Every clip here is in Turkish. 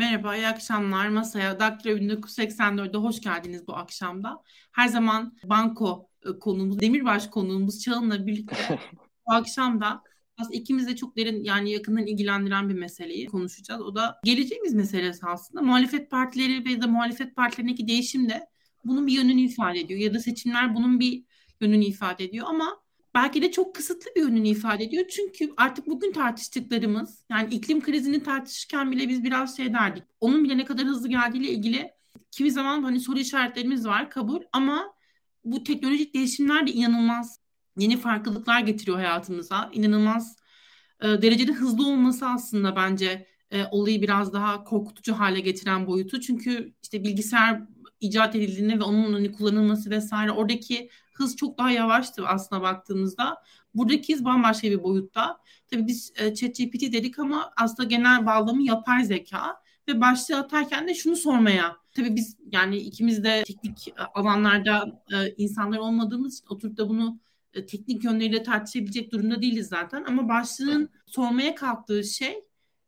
Merhaba, iyi akşamlar. Masaya Daktilo 1984'de hoş geldiniz bu akşamda. Her zaman banko e, konuğumuz, Demirbaş konuğumuz Çağın'la birlikte bu akşam da aslında ikimiz de çok derin yani yakından ilgilendiren bir meseleyi konuşacağız. O da geleceğimiz meselesi aslında. Muhalefet partileri ve de muhalefet partilerindeki değişim de bunun bir yönünü ifade ediyor. Ya da seçimler bunun bir yönünü ifade ediyor ama belki de çok kısıtlı bir yönünü ifade ediyor. Çünkü artık bugün tartıştıklarımız yani iklim krizini tartışırken bile biz biraz şey derdik. Onun bile ne kadar hızlı geldiğiyle ilgili kimi zaman hani soru işaretlerimiz var kabul ama bu teknolojik değişimler de inanılmaz yeni farklılıklar getiriyor hayatımıza. İnanılmaz e, derecede hızlı olması aslında bence e, olayı biraz daha korkutucu hale getiren boyutu. Çünkü işte bilgisayar icat edildiğinde ve onun hani kullanılması vesaire oradaki hız çok daha yavaştı aslında baktığımızda. Buradaki hız bambaşka bir boyutta. Tabii biz e, ChatGPT dedik ama aslında genel bağlamı yapay zeka ve başlığı atarken de şunu sormaya. Tabii biz yani ikimiz de teknik e, alanlarda e, insanlar olmadığımız için oturup da bunu teknik yönleriyle tartışabilecek durumda değiliz zaten. Ama başlığın sormaya kalktığı şey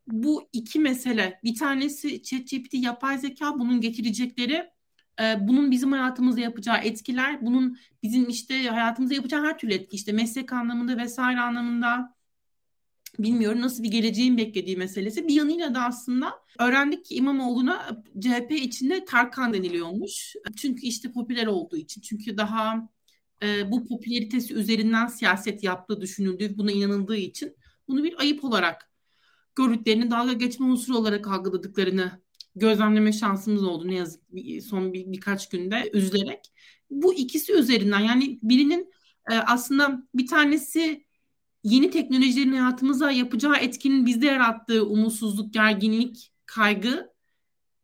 bu iki mesele. Bir tanesi ChatGPT yapay zeka bunun getirecekleri e, bunun bizim hayatımızda yapacağı etkiler, bunun bizim işte hayatımızda yapacağı her türlü etki işte meslek anlamında vesaire anlamında bilmiyorum nasıl bir geleceğin beklediği meselesi. Bir yanıyla da aslında öğrendik ki İmamoğlu'na CHP içinde Tarkan deniliyormuş. Çünkü işte popüler olduğu için. Çünkü daha e, bu popülaritesi üzerinden siyaset yaptığı düşünüldüğü, buna inanıldığı için bunu bir ayıp olarak gördüklerini, dalga geçme unsuru olarak algıladıklarını gözlemleme şansımız oldu ne yazık son bir, birkaç günde üzülerek. Bu ikisi üzerinden yani birinin e, aslında bir tanesi yeni teknolojilerin hayatımıza yapacağı etkinin bizde yarattığı umutsuzluk, gerginlik, kaygı.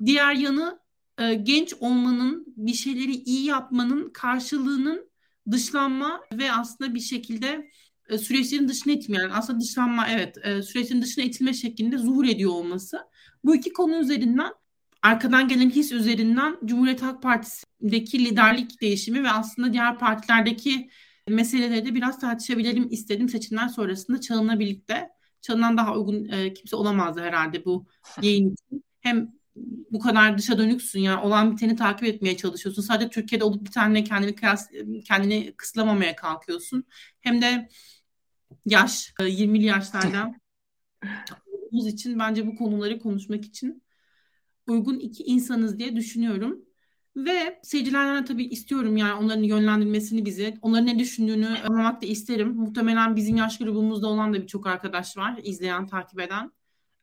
Diğer yanı e, genç olmanın, bir şeyleri iyi yapmanın karşılığının dışlanma ve aslında bir şekilde e, süreçlerin dışına itmeyen, aslında dışlanma evet, e, süreçlerin dışına itilme şeklinde zuhur ediyor olması. Bu iki konu üzerinden arkadan gelen his üzerinden Cumhuriyet Halk Partisi'ndeki liderlik değişimi ve aslında diğer partilerdeki meseleleri de biraz tartışabilelim istedim seçimler sonrasında Çağın'la birlikte. Çağın'dan daha uygun e, kimse olamazdı herhalde bu yayın için. Hem bu kadar dışa dönüksün yani olan biteni takip etmeye çalışıyorsun. Sadece Türkiye'de olup bir tane kendini kıyas, kendini kısıtlamamaya kalkıyorsun. Hem de yaş 20'li e, yaşlardan olduğumuz için bence bu konuları konuşmak için uygun iki insanız diye düşünüyorum. Ve seyircilerden tabii istiyorum yani onların yönlendirmesini bizi. Onların ne düşündüğünü anlamak da isterim. Muhtemelen bizim yaş grubumuzda olan da birçok arkadaş var izleyen, takip eden.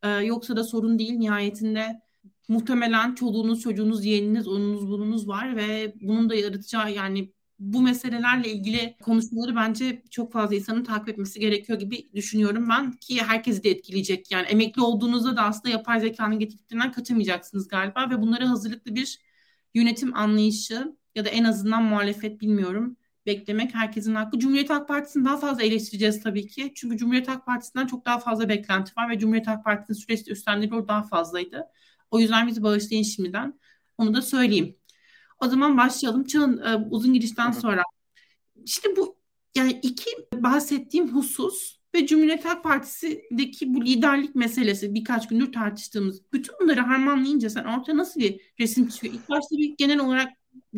Ee, yoksa da sorun değil. Nihayetinde muhtemelen çoluğunuz, çocuğunuz, yeğeniniz, onunuz, bununuz var ve bunun da yaratacağı yani bu meselelerle ilgili konuşmaları bence çok fazla insanın takip etmesi gerekiyor gibi düşünüyorum ben ki herkesi de etkileyecek. Yani emekli olduğunuzda da aslında yapay zekanın getirdiklerinden kaçamayacaksınız galiba ve bunlara hazırlıklı bir yönetim anlayışı ya da en azından muhalefet bilmiyorum beklemek herkesin hakkı. Cumhuriyet Halk Partisi'ni daha fazla eleştireceğiz tabii ki. Çünkü Cumhuriyet Halk Partisi'nden çok daha fazla beklenti var ve Cumhuriyet Halk Partisi'nin süreçte üstlendiği rol daha fazlaydı. O yüzden bizi bağışlayın şimdiden. Onu da söyleyeyim. O zaman başlayalım. Çağın e, uzun girişten sonra. İşte bu yani iki bahsettiğim husus ve Cumhuriyet Halk Partisi'deki bu liderlik meselesi birkaç gündür tartıştığımız bütün bunları harmanlayınca sen ortaya nasıl bir resim çıkıyor? İlk başta bir genel olarak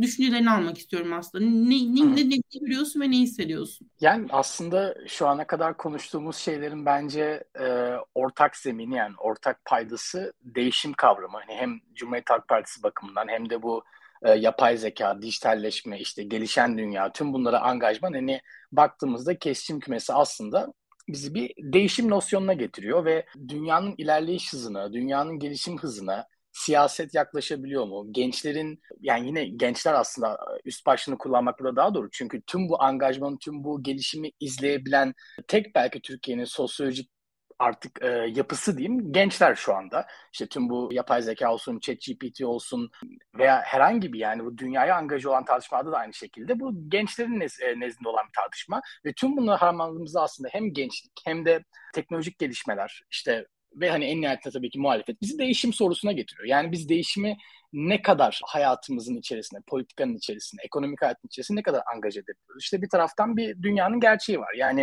düşüncelerini almak istiyorum aslında. Ne, ne, ne, ne görüyorsun ve ne hissediyorsun? Yani aslında şu ana kadar konuştuğumuz şeylerin bence e, ortak zemini yani ortak paydası değişim kavramı. Hani hem Cumhuriyet Halk Partisi bakımından hem de bu e, yapay zeka, dijitalleşme, işte gelişen dünya, tüm bunlara angajman hani baktığımızda kesişim kümesi aslında bizi bir değişim nosyonuna getiriyor ve dünyanın ilerleyiş hızına, dünyanın gelişim hızına siyaset yaklaşabiliyor mu? Gençlerin yani yine gençler aslında üst başlığını kullanmakla da daha doğru. Çünkü tüm bu angajmanı, tüm bu gelişimi izleyebilen tek belki Türkiye'nin sosyolojik artık e, yapısı diyeyim gençler şu anda. İşte tüm bu yapay zeka olsun, chat GPT olsun veya herhangi bir yani bu dünyaya angajı olan tartışmada da aynı şekilde bu gençlerin nez, e, nezdinde olan bir tartışma ve tüm bunları harmanladığımızda aslında hem gençlik hem de teknolojik gelişmeler işte ve hani en nihayetinde tabii ki muhalefet bizi değişim sorusuna getiriyor. Yani biz değişimi ne kadar hayatımızın içerisinde, politikanın içerisinde, ekonomik hayatın içerisinde ne kadar angaj edebiliyoruz? İşte bir taraftan bir dünyanın gerçeği var. Yani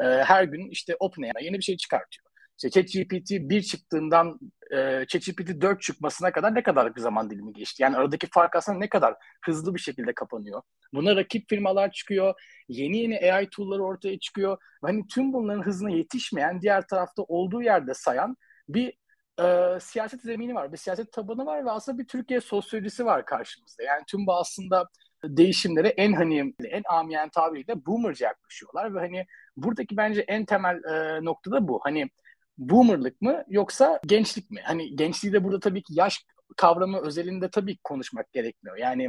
e, her gün işte OpenAI yeni bir şey çıkartıyor. İşte ChatGPT 1 çıktığından e, ChatGPT 4 çıkmasına kadar ne kadar bir zaman dilimi geçti? Yani aradaki fark aslında ne kadar hızlı bir şekilde kapanıyor. Buna rakip firmalar çıkıyor. Yeni yeni AI tool'ları ortaya çıkıyor. Hani tüm bunların hızına yetişmeyen diğer tarafta olduğu yerde sayan bir e, siyaset zemini var, bir siyaset tabanı var ve aslında bir Türkiye sosyolojisi var karşımızda. Yani tüm bu aslında değişimlere en hani en amiyen tabiriyle boomerca yaklaşıyorlar ve hani buradaki bence en temel e, noktada bu. Hani boomerlık mı yoksa gençlik mi? Hani gençliği de burada tabii ki yaş kavramı özelinde tabii ki konuşmak gerekmiyor. Yani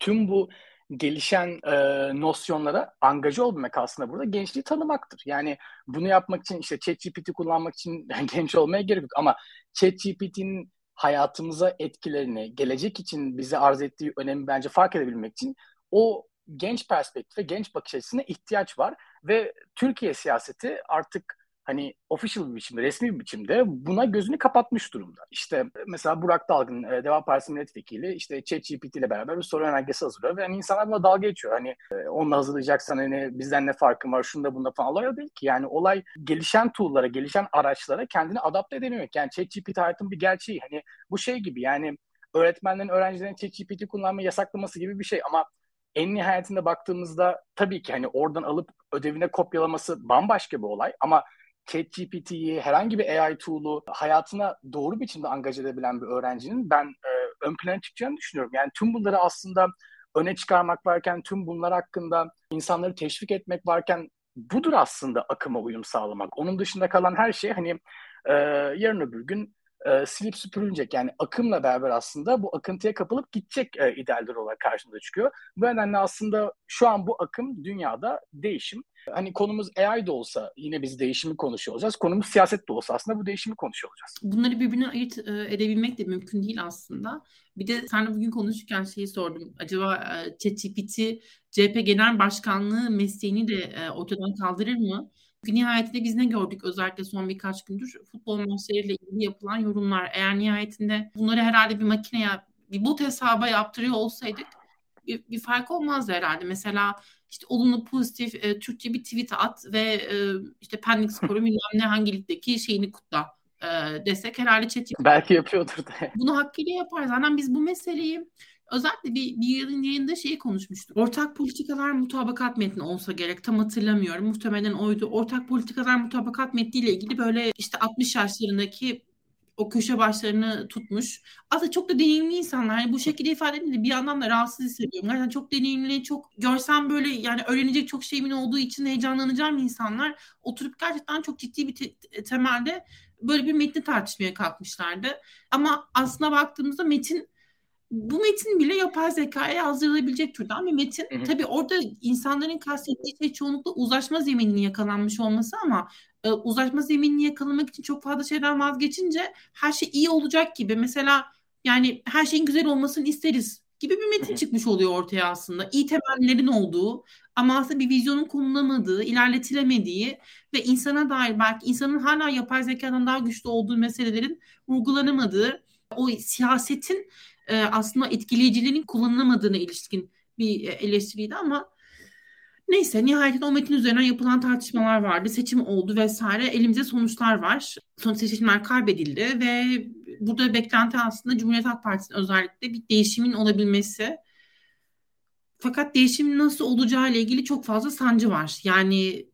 tüm bu gelişen e, nosyonlara angaja olmak aslında burada gençliği tanımaktır. Yani bunu yapmak için işte ChatGPT kullanmak için genç olmaya gerek yok ama ChatGPT'nin hayatımıza etkilerini, gelecek için bize arz ettiği önemi bence fark edebilmek için o genç perspektife, genç bakış açısına ihtiyaç var ve Türkiye siyaseti artık hani official bir biçimde, resmi bir biçimde buna gözünü kapatmış durumda. İşte mesela Burak Dalgın, e, Deva Partisi milletvekili işte ChatGPT ile beraber bir soru önergesi hazırlıyor ve hani insanlar buna dalga geçiyor. Hani e, onunla hazırlayacaksan hani bizden ne farkın var, şunda bunda falan. Olay değil ki. Yani olay gelişen tool'lara, gelişen araçlara kendini adapte edememek. Yani ChatGPT hayatın bir gerçeği. Hani bu şey gibi yani öğretmenlerin öğrencilerin ChatGPT kullanmayı yasaklaması gibi bir şey ama en nihayetinde baktığımızda tabii ki hani oradan alıp ödevine kopyalaması bambaşka bir olay ama ChatGPT'yi, herhangi bir AI tool'u hayatına doğru biçimde angaj edebilen bir öğrencinin ben e, ön plana çıkacağını düşünüyorum. Yani tüm bunları aslında öne çıkarmak varken, tüm bunlar hakkında insanları teşvik etmek varken budur aslında akıma uyum sağlamak. Onun dışında kalan her şey hani e, yarın öbür gün e, silip süpürülecek. Yani akımla beraber aslında bu akıntıya kapılıp gidecek e, idealler olarak karşımıza çıkıyor. Bu nedenle aslında şu an bu akım dünyada değişim. Hani konumuz AI de olsa yine biz değişimi konuşuyor olacağız. Konumuz siyaset de olsa aslında bu değişimi konuşuyor olacağız. Bunları birbirine ayırt e, edebilmek de mümkün değil aslında. Bir de sen bugün konuşurken şeyi sordum. Acaba e, ChatGPT CHP Genel Başkanlığı mesleğini de e, ortadan kaldırır mı? Nihayetinde biz ne gördük özellikle son birkaç gündür futbol maçlarıyla ilgili yapılan yorumlar. Eğer nihayetinde bunları herhalde bir makineye bir bot hesaba yaptırıyor olsaydık bir, bir fark olmazdı herhalde. Mesela işte olumlu pozitif e, Türkçe bir tweet at ve e, işte Pendik Sporu bilmem ne hangi ligdeki şeyini kutla e, desek herhalde chat Belki yapıyordur da. Bunu hakkıyla yapar. Zaten biz bu meseleyi özellikle bir, bir yılın yayında şeyi konuşmuştuk. Ortak politikalar mutabakat metni olsa gerek. Tam hatırlamıyorum. Muhtemelen oydu. Ortak politikalar mutabakat metniyle ilgili böyle işte 60 yaşlarındaki o köşe başlarını tutmuş. Aslında çok da deneyimli insanlar. Yani bu şekilde ifade edince bir yandan da rahatsız hissediyorum. Gerçekten çok deneyimli, çok görsem böyle yani öğrenecek çok şeyimin olduğu için heyecanlanacağım insanlar oturup gerçekten çok ciddi bir te- temelde böyle bir metni tartışmaya kalkmışlardı. Ama aslına baktığımızda metin bu metin bile yapay zekaya yazdırılabilecek türden bir metin. Hı hı. Tabii orada insanların kastettiği şey çoğunlukla uzlaşma zemininin yakalanmış olması ama e, uzlaşma zeminini yakalamak için çok fazla şeyden vazgeçince her şey iyi olacak gibi. Mesela yani her şeyin güzel olmasını isteriz gibi bir metin çıkmış oluyor ortaya aslında. İyi temellerin olduğu ama aslında bir vizyonun konulamadığı, ilerletilemediği ve insana dair belki insanın hala yapay zekadan daha güçlü olduğu meselelerin vurgulanamadığı o siyasetin e, aslında etkileyiciliğinin kullanılamadığına ilişkin bir e, eleştiriydi ama Neyse nihayet o metin üzerinden yapılan tartışmalar vardı. Seçim oldu vesaire. Elimizde sonuçlar var. Son seçimler kaybedildi ve burada beklenti aslında Cumhuriyet Halk Partisi'nin özellikle bir değişimin olabilmesi. Fakat değişimin nasıl olacağı ile ilgili çok fazla sancı var. Yani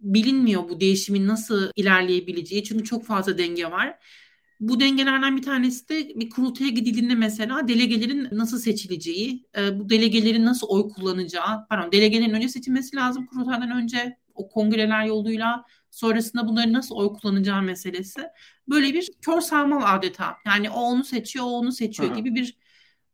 bilinmiyor bu değişimin nasıl ilerleyebileceği. Çünkü çok fazla denge var. Bu dengelerden bir tanesi de bir kurultaya gidildiğinde mesela delegelerin nasıl seçileceği, e, bu delegelerin nasıl oy kullanacağı, pardon delegelerin önce seçilmesi lazım kurultaydan önce o kongreler yoluyla sonrasında bunların nasıl oy kullanacağı meselesi. Böyle bir kör sarmal adeta. Yani o onu seçiyor, o onu seçiyor Hı-hı. gibi bir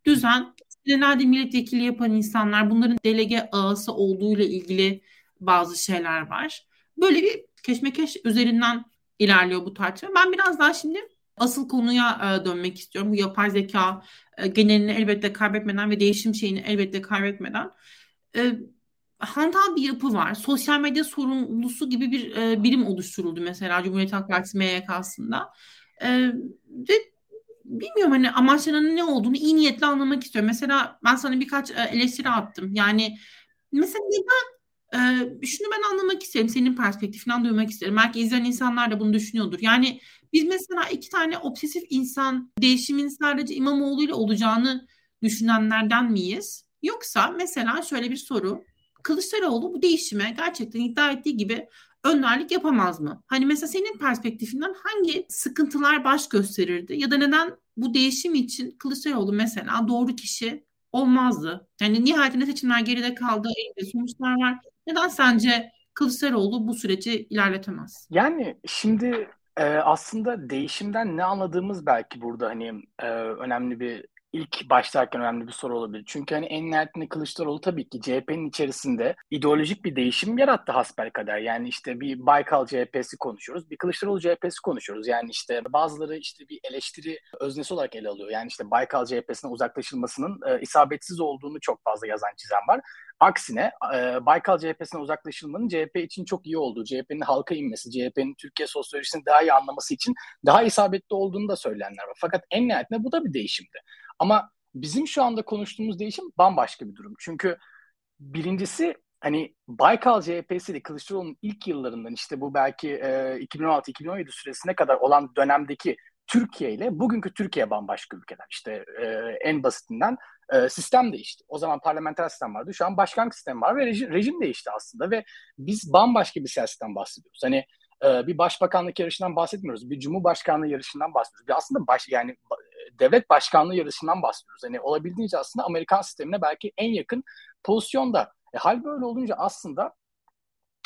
düzen. Genelde milletvekili yapan insanlar bunların delege ağası olduğuyla ilgili bazı şeyler var. Böyle bir keşmekeş üzerinden ilerliyor bu tartışma. Ben biraz daha şimdi Asıl konuya e, dönmek istiyorum. Bu yapay zeka e, genelini elbette kaybetmeden ve değişim şeyini elbette kaybetmeden. E, hantal bir yapı var. Sosyal medya sorumlusu gibi bir e, birim oluşturuldu mesela Cumhuriyet Halk Partisi MYK'sında. E, bilmiyorum hani amaçlarının ne olduğunu iyi niyetle anlamak istiyorum. Mesela ben sana birkaç e, eleştiri attım. Yani mesela neden e, şunu ben anlamak isterim. Senin perspektifinden duymak isterim. Belki izleyen insanlar da bunu düşünüyordur. Yani biz mesela iki tane obsesif insan değişimin sadece İmamoğlu ile olacağını düşünenlerden miyiz? Yoksa mesela şöyle bir soru. Kılıçdaroğlu bu değişime gerçekten iddia ettiği gibi önderlik yapamaz mı? Hani mesela senin perspektifinden hangi sıkıntılar baş gösterirdi? Ya da neden bu değişim için Kılıçdaroğlu mesela doğru kişi olmazdı? Yani nihayetinde seçimler geride kaldı, elinde sonuçlar var. Neden sence Kılıçdaroğlu bu süreci ilerletemez? Yani şimdi e, aslında değişimden ne anladığımız belki burada hani e, önemli bir ilk başlarken önemli bir soru olabilir. Çünkü hani en nihayetinde Kılıçdaroğlu tabii ki CHP'nin içerisinde ideolojik bir değişim yarattı hasbelkader. Yani işte bir Baykal CHP'si konuşuyoruz, bir Kılıçdaroğlu CHP'si konuşuyoruz. Yani işte bazıları işte bir eleştiri öznesi olarak ele alıyor. Yani işte Baykal CHP'sine uzaklaşılmasının e, isabetsiz olduğunu çok fazla yazan çizen var. Aksine e, Baykal CHP'sine uzaklaşılmanın CHP için çok iyi olduğu, CHP'nin halka inmesi, CHP'nin Türkiye sosyolojisini daha iyi anlaması için daha isabetli olduğunu da söyleyenler var. Fakat en nihayetinde bu da bir değişimdi. Ama bizim şu anda konuştuğumuz değişim bambaşka bir durum. Çünkü birincisi hani Baykal CHP'si de Kılıçdaroğlu'nun ilk yıllarından işte bu belki e, 2016-2017 süresine kadar olan dönemdeki Türkiye ile bugünkü Türkiye bambaşka ülkeler. İşte e, en basitinden e, sistem değişti. O zaman parlamenter sistem vardı. Şu an başkanlık sistemi var ve rejim, rejim değişti aslında ve biz bambaşka bir siyasetten bahsediyoruz. Hani e, bir başbakanlık yarışından bahsetmiyoruz. Bir cumhurbaşkanlığı yarışından bahsediyoruz. Bir aslında baş yani devlet başkanlığı yarışından bahsediyoruz. Hani olabildiğince aslında Amerikan sistemine belki en yakın pozisyonda. E, hal böyle olunca aslında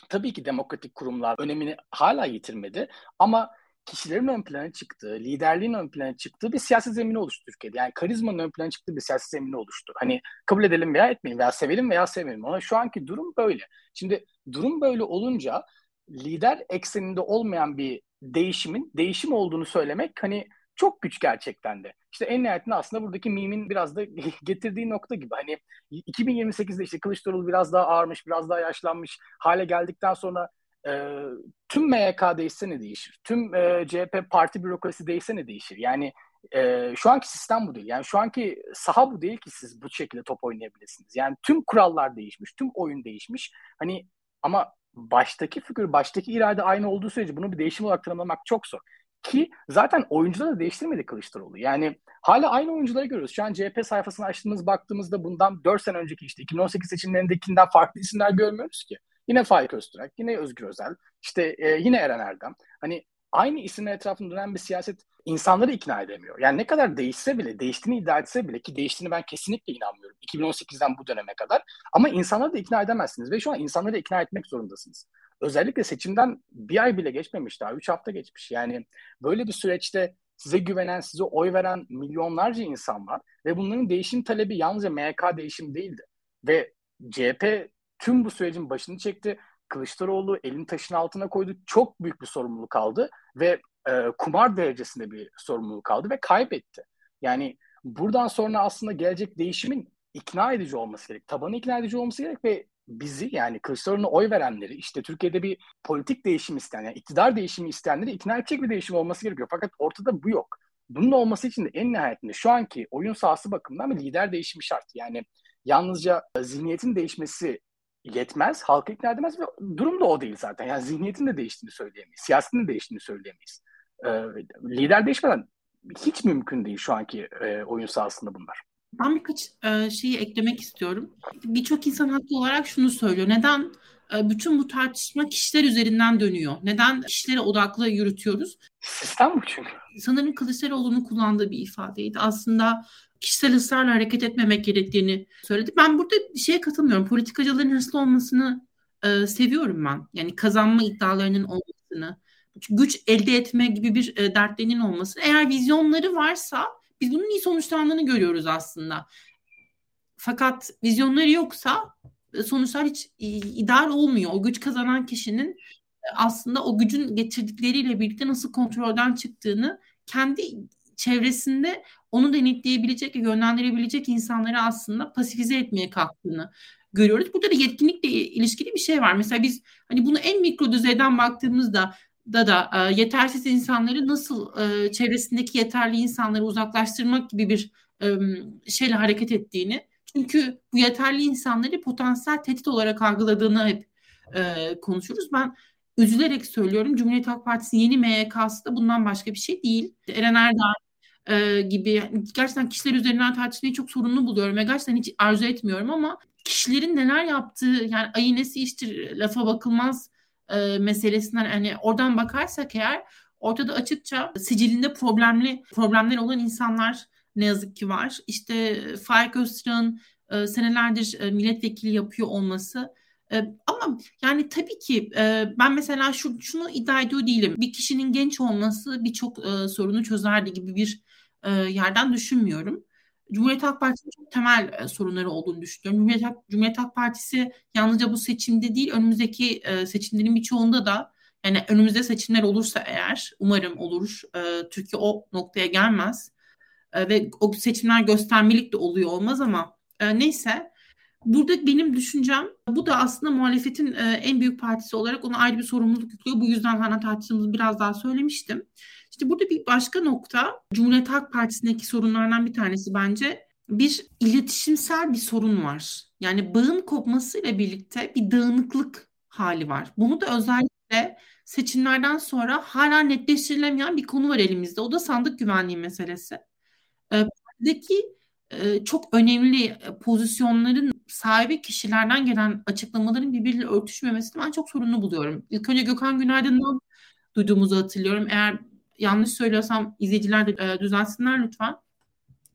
tabii ki demokratik kurumlar önemini hala yitirmedi ama kişilerin ön plana çıktığı, liderliğin ön plana çıktığı bir siyasi zemini oluştu Türkiye'de. Yani karizmanın ön plana çıktığı bir siyasi zemini oluştu. Hani kabul edelim veya etmeyelim veya sevelim veya sevmeyelim ama şu anki durum böyle. Şimdi durum böyle olunca lider ekseninde olmayan bir değişimin değişim olduğunu söylemek hani çok güç gerçekten de. İşte en nihayetinde aslında buradaki mimin biraz da getirdiği nokta gibi. Hani 2028'de işte Kılıçdaroğlu biraz daha ağırmış, biraz daha yaşlanmış hale geldikten sonra e, tüm MYK değişse ne değişir? Tüm e, CHP parti bürokrasi değişse ne değişir? Yani e, şu anki sistem bu değil. Yani şu anki saha bu değil ki siz bu şekilde top oynayabilirsiniz. Yani tüm kurallar değişmiş, tüm oyun değişmiş. Hani ama baştaki figür, baştaki irade aynı olduğu sürece bunu bir değişim olarak tanımlamak çok zor. Ki zaten oyuncuları da değiştirmedi Kılıçdaroğlu. Yani hala aynı oyuncuları görüyoruz. Şu an CHP sayfasını açtığımız baktığımızda bundan 4 sene önceki işte 2018 seçimlerindekinden farklı isimler görmüyoruz ki. Yine Faik Öztürk, yine Özgür Özel, işte e, yine Eren Erdem. Hani aynı isimler etrafında dönen bir siyaset insanları ikna edemiyor. Yani ne kadar değişse bile, değiştiğini iddia etse bile ki değiştiğini ben kesinlikle inanmıyorum 2018'den bu döneme kadar. Ama insanları da ikna edemezsiniz ve şu an insanları ikna etmek zorundasınız. Özellikle seçimden bir ay bile geçmemiş daha, üç hafta geçmiş. Yani böyle bir süreçte size güvenen, size oy veren milyonlarca insan var ve bunların değişim talebi yalnızca MHK değişim değildi. Ve CHP tüm bu sürecin başını çekti. Kılıçdaroğlu elini taşın altına koydu. Çok büyük bir sorumluluk aldı ve e, kumar derecesinde bir sorumluluk aldı ve kaybetti. Yani buradan sonra aslında gelecek değişimin ikna edici olması gerek. Tabanı ikna edici olması gerek ve bizi yani Kılıçdaroğlu'na oy verenleri işte Türkiye'de bir politik değişim isteyen yani iktidar değişimi isteyenleri ikna edecek bir değişim olması gerekiyor. Fakat ortada bu yok. Bunun olması için de en nihayetinde şu anki oyun sahası bakımından bir lider değişimi şart. Yani yalnızca zihniyetin değişmesi yetmez, halkı ikna edemez ve durum da o değil zaten. Yani zihniyetin de değiştiğini söyleyemeyiz, siyasetin de değiştiğini söyleyemeyiz. E, lider değişmeden hiç mümkün değil şu anki e, oyun sahasında bunlar. Ben birkaç e, şeyi eklemek istiyorum. Birçok insan haklı olarak şunu söylüyor. Neden e, bütün bu tartışma kişiler üzerinden dönüyor? Neden kişilere odaklı yürütüyoruz? Sistem bu çünkü. Sanırım Kılıçdaroğlu'nun kullandığı bir ifadeydi. Aslında kişisel ısrarla hareket etmemek gerektiğini söyledi. Ben burada şeye katılmıyorum. Politikacıların hırslı olmasını e, seviyorum ben. Yani kazanma iddialarının olmasını, güç elde etme gibi bir e, dertlerinin olması. Eğer vizyonları varsa biz bunun iyi sonuçlandığını görüyoruz aslında. Fakat vizyonları yoksa e, sonuçlar hiç ideal olmuyor. O güç kazanan kişinin e, aslında o gücün getirdikleriyle birlikte nasıl kontrolden çıktığını kendi çevresinde onu denetleyebilecek yönlendirebilecek insanları aslında pasifize etmeye kalktığını görüyoruz. Burada da yetkinlikle ilişkili bir şey var. Mesela biz hani bunu en mikro düzeyden baktığımızda da da e, yetersiz insanları nasıl e, çevresindeki yeterli insanları uzaklaştırmak gibi bir e, şeyle hareket ettiğini çünkü bu yeterli insanları potansiyel tehdit olarak algıladığını hep e, konuşuruz. Ben üzülerek söylüyorum Cumhuriyet Halk Partisi yeni MYK'sı da bundan başka bir şey değil. Eren Erdağ e, gibi gerçekten kişiler üzerinden tartışmayı çok sorunlu buluyorum ve gerçekten hiç arzu etmiyorum ama kişilerin neler yaptığı yani ayı nesi iştir lafa bakılmaz e, meselesinden hani oradan bakarsak eğer ortada açıkça sicilinde problemli problemler olan insanlar ne yazık ki var. İşte Faik Öztürk'ün e, senelerdir e, milletvekili yapıyor olması e, ama yani tabii ki e, ben mesela şu, şunu iddia ediyor değilim. Bir kişinin genç olması birçok e, sorunu çözerdi gibi bir e, yerden düşünmüyorum. Cumhuriyet Halk Partisi'nin çok temel e, sorunları olduğunu düşünüyorum. Cumhuriyet Halk, Cumhuriyet Halk Partisi yalnızca bu seçimde değil, önümüzdeki e, seçimlerin birçoğunda da yani önümüzde seçimler olursa eğer, umarım olur, Türkiye o noktaya gelmez ve o seçimler göstermelik de oluyor olmaz ama neyse. Burada benim düşüncem bu da aslında muhalefetin en büyük partisi olarak ona ayrı bir sorumluluk yüklüyor. Bu yüzden hani tartıştığımızı biraz daha söylemiştim. İşte burada bir başka nokta Cumhuriyet Halk Partisi'ndeki sorunlardan bir tanesi bence bir iletişimsel bir sorun var. Yani bağın kopmasıyla birlikte bir dağınıklık hali var. Bunu da özellikle seçimlerden sonra hala netleştirilemeyen bir konu var elimizde. O da sandık güvenliği meselesi. Ee, buradaki e, çok önemli pozisyonların sahibi kişilerden gelen açıklamaların birbiriyle örtüşmemesini ben çok sorunlu buluyorum. İlk önce Gökhan Günaydın'dan duyduğumuzu hatırlıyorum. Eğer yanlış söylüyorsam izleyiciler de e, düzelsinler lütfen.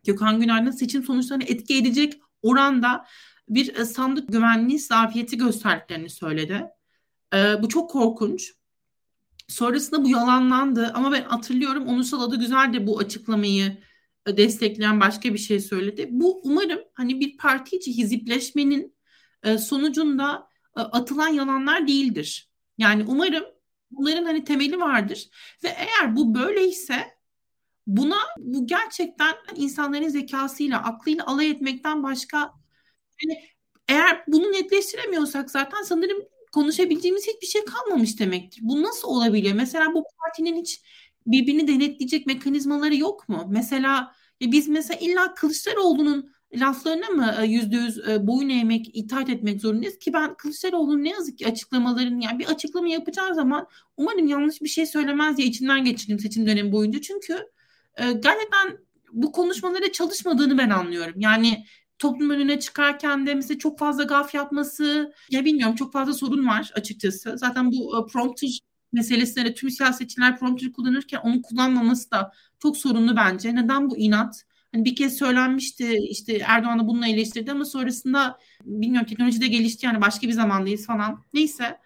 Gökhan Günaydın seçim sonuçlarını etki edecek oranda bir e, sandık güvenliği zafiyeti gösterdiklerini söyledi. E, bu çok korkunç. Sonrasında bu yalanlandı ama ben hatırlıyorum Onursal adı güzel de bu açıklamayı e, destekleyen başka bir şey söyledi. Bu umarım hani bir parti içi hizipleşmenin e, sonucunda e, atılan yalanlar değildir. Yani umarım bunların hani temeli vardır ve eğer bu böyleyse buna bu gerçekten insanların zekasıyla, aklıyla alay etmekten başka yani eğer bunu netleştiremiyorsak zaten sanırım konuşabileceğimiz hiçbir şey kalmamış demektir. Bu nasıl olabiliyor? Mesela bu partinin hiç birbirini denetleyecek mekanizmaları yok mu? Mesela biz mesela illa Kılıçdaroğlu'nun laflarına mı e, yüzde yüz e, boyun eğmek, itaat etmek zorundayız ki ben Kılıçdaroğlu'nun ne yazık ki açıklamaların yani bir açıklama yapacağı zaman umarım yanlış bir şey söylemez diye içinden geçirdim seçim dönemi boyunca. Çünkü e, gerçekten bu konuşmalara çalışmadığını ben anlıyorum. Yani toplum önüne çıkarken de mesela çok fazla gaf yapması ya bilmiyorum çok fazla sorun var açıkçası. Zaten bu prompter meselesinde tüm siyasetçiler prompter kullanırken onu kullanmaması da çok sorunlu bence. Neden bu inat? Hani bir kez söylenmişti işte Erdoğan da bununla eleştirdi ama sonrasında bilmiyorum teknoloji de gelişti yani başka bir zamandayız falan. Neyse.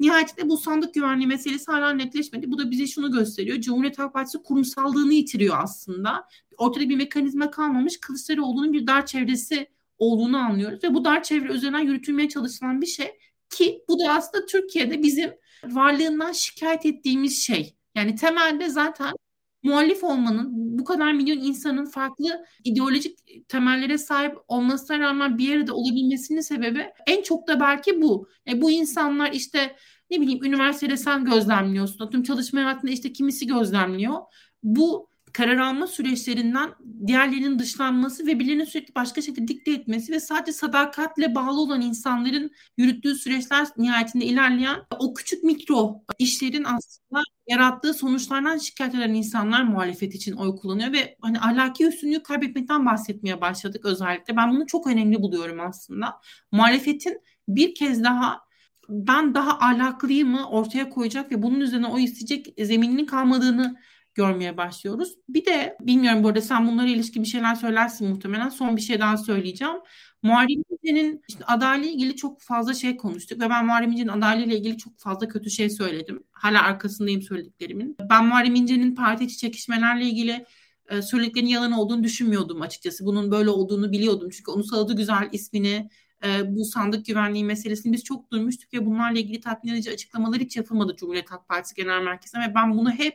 Nihayetinde bu sandık güvenliği meselesi hala netleşmedi. Bu da bize şunu gösteriyor. Cumhuriyet Halk Partisi kurumsallığını yitiriyor aslında. Ortada bir mekanizma kalmamış. Kılıçdaroğlu'nun bir dar çevresi olduğunu anlıyoruz. Ve bu dar çevre üzerinden yürütülmeye çalışılan bir şey. Ki bu da aslında Türkiye'de bizim varlığından şikayet ettiğimiz şey. Yani temelde zaten muhalif olmanın bu kadar milyon insanın farklı ideolojik temellere sahip olmasına rağmen bir yerde olabilmesinin sebebi en çok da belki bu. E, bu insanlar işte ne bileyim üniversitede sen gözlemliyorsun. Tüm çalışma hayatında işte kimisi gözlemliyor. Bu karar alma süreçlerinden diğerlerinin dışlanması ve birilerinin sürekli başka şekilde dikte etmesi ve sadece sadakatle bağlı olan insanların yürüttüğü süreçler nihayetinde ilerleyen o küçük mikro işlerin aslında yarattığı sonuçlardan şikayet eden insanlar muhalefet için oy kullanıyor ve hani ahlaki üstünlüğü kaybetmekten bahsetmeye başladık özellikle. Ben bunu çok önemli buluyorum aslında. Muhalefetin bir kez daha ben daha ahlaklıyımı ortaya koyacak ve bunun üzerine oy isteyecek zemininin kalmadığını görmeye başlıyoruz. Bir de bilmiyorum bu arada sen bunlara ilişkin bir şeyler söylersin muhtemelen. Son bir şey daha söyleyeceğim. Muharrem İnce'nin işte adayla ilgili çok fazla şey konuştuk ve ben Muharrem İnce'nin adaylığıyla ilgili çok fazla kötü şey söyledim. Hala arkasındayım söylediklerimin. Ben Muharrem İnce'nin parti içi çekişmelerle ilgili e, söylediklerinin yalan olduğunu düşünmüyordum açıkçası. Bunun böyle olduğunu biliyordum. Çünkü onun saladı güzel ismini e, bu sandık güvenliği meselesini biz çok duymuştuk ve bunlarla ilgili tatmin edici açıklamalar hiç yapılmadı Cumhuriyet Halk Partisi Genel Merkezi'ne ve ben bunu hep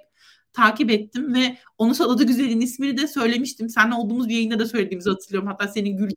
takip ettim ve onu Saladı Güzel'in ismini de söylemiştim. Seninle olduğumuz bir yayında da söylediğimizi hatırlıyorum. Hatta senin gül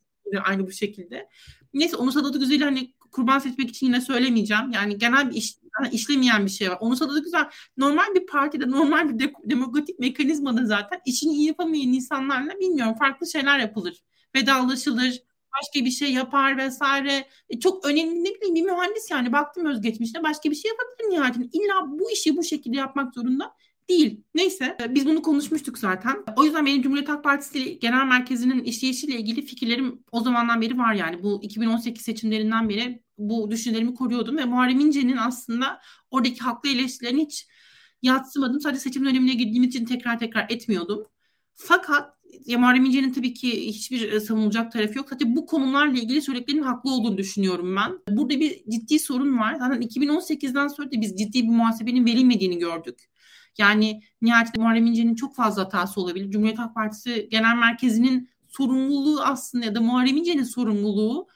aynı bu şekilde. Neyse onu Saladı Güzel'i hani kurban seçmek için yine söylemeyeceğim. Yani genel bir iş, işlemeyen bir şey var. Onu Saladı Güzel normal bir partide, normal bir de, demokratik mekanizmada zaten işini iyi yapamayan insanlarla bilmiyorum farklı şeyler yapılır. Vedalaşılır, başka bir şey yapar vesaire. E, çok önemli ne bileyim bir mühendis yani baktım özgeçmişine başka bir şey yapabilir nihayetinde. İlla bu işi bu şekilde yapmak zorunda değil. Neyse e, biz bunu konuşmuştuk zaten. O yüzden benim Cumhuriyet Halk Partisi Genel Merkezi'nin işleyişiyle ilgili fikirlerim o zamandan beri var yani. Bu 2018 seçimlerinden beri bu düşüncelerimi koruyordum ve Muharrem İnce'nin aslında oradaki haklı eleştirilerini hiç yatsımadım. Sadece seçim dönemine girdiğim için tekrar tekrar etmiyordum. Fakat ya Muharrem İnce'nin tabii ki hiçbir e, savunulacak tarafı yok. Sadece bu konularla ilgili söylediklerinin haklı olduğunu düşünüyorum ben. Burada bir ciddi sorun var. Zaten 2018'den sonra da biz ciddi bir muhasebenin verilmediğini gördük. Yani nihayetinde Muharrem İnce'nin çok fazla hatası olabilir. Cumhuriyet Halk Partisi Genel Merkezi'nin sorumluluğu aslında ya da Muharrem İnce'nin sorumluluğu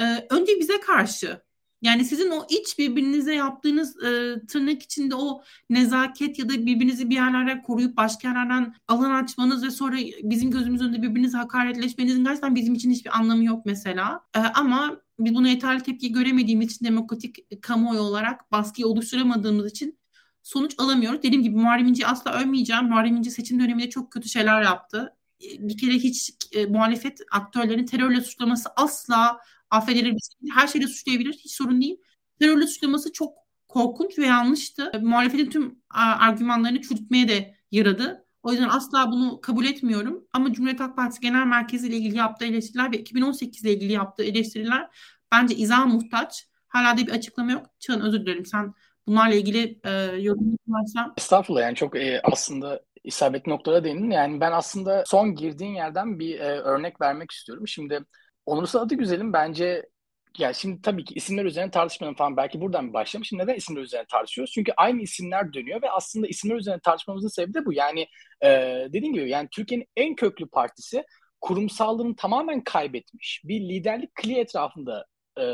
e, önce bize karşı yani sizin o iç birbirinize yaptığınız e, tırnak içinde o nezaket ya da birbirinizi bir yerlerden koruyup başka yerlerden alan açmanız ve sonra bizim gözümüz önünde birbirinize hakaretleşmenizin gerçekten bizim için hiçbir anlamı yok mesela. E, ama biz buna yeterli tepki göremediğimiz için demokratik kamuoyu olarak baskıyı oluşturamadığımız için sonuç alamıyoruz. Dediğim gibi Muharrem İnce'yi asla övmeyeceğim. Muharrem İnce seçim döneminde çok kötü şeyler yaptı. E, bir kere hiç e, muhalefet aktörlerini terörle suçlaması asla affedilir. Her şeyle suçlayabilir. Hiç sorun değil. Terörle suçlaması çok korkunç ve yanlıştı. E, muhalefetin tüm argümanlarını çürütmeye de yaradı. O yüzden asla bunu kabul etmiyorum. Ama Cumhuriyet Halk Partisi Genel Merkezi ile ilgili yaptığı eleştiriler ve 2018 ile ilgili yaptığı eleştiriler bence izah muhtaç. Hala da bir açıklama yok. Çağın özür dilerim. Sen bunlarla ilgili e, yorum varsa. Estağfurullah yani çok e, aslında isabetli noktada değindin. Yani ben aslında son girdiğin yerden bir e, örnek vermek istiyorum. Şimdi Onursal adı güzelim bence yani şimdi tabii ki isimler üzerine tartışmanın falan belki buradan bir başlayalım. Şimdi neden isimler üzerine tartışıyoruz? Çünkü aynı isimler dönüyor ve aslında isimler üzerine tartışmamızın sebebi de bu. Yani e, dediğim gibi yani Türkiye'nin en köklü partisi kurumsallığını tamamen kaybetmiş. Bir liderlik kli etrafında e,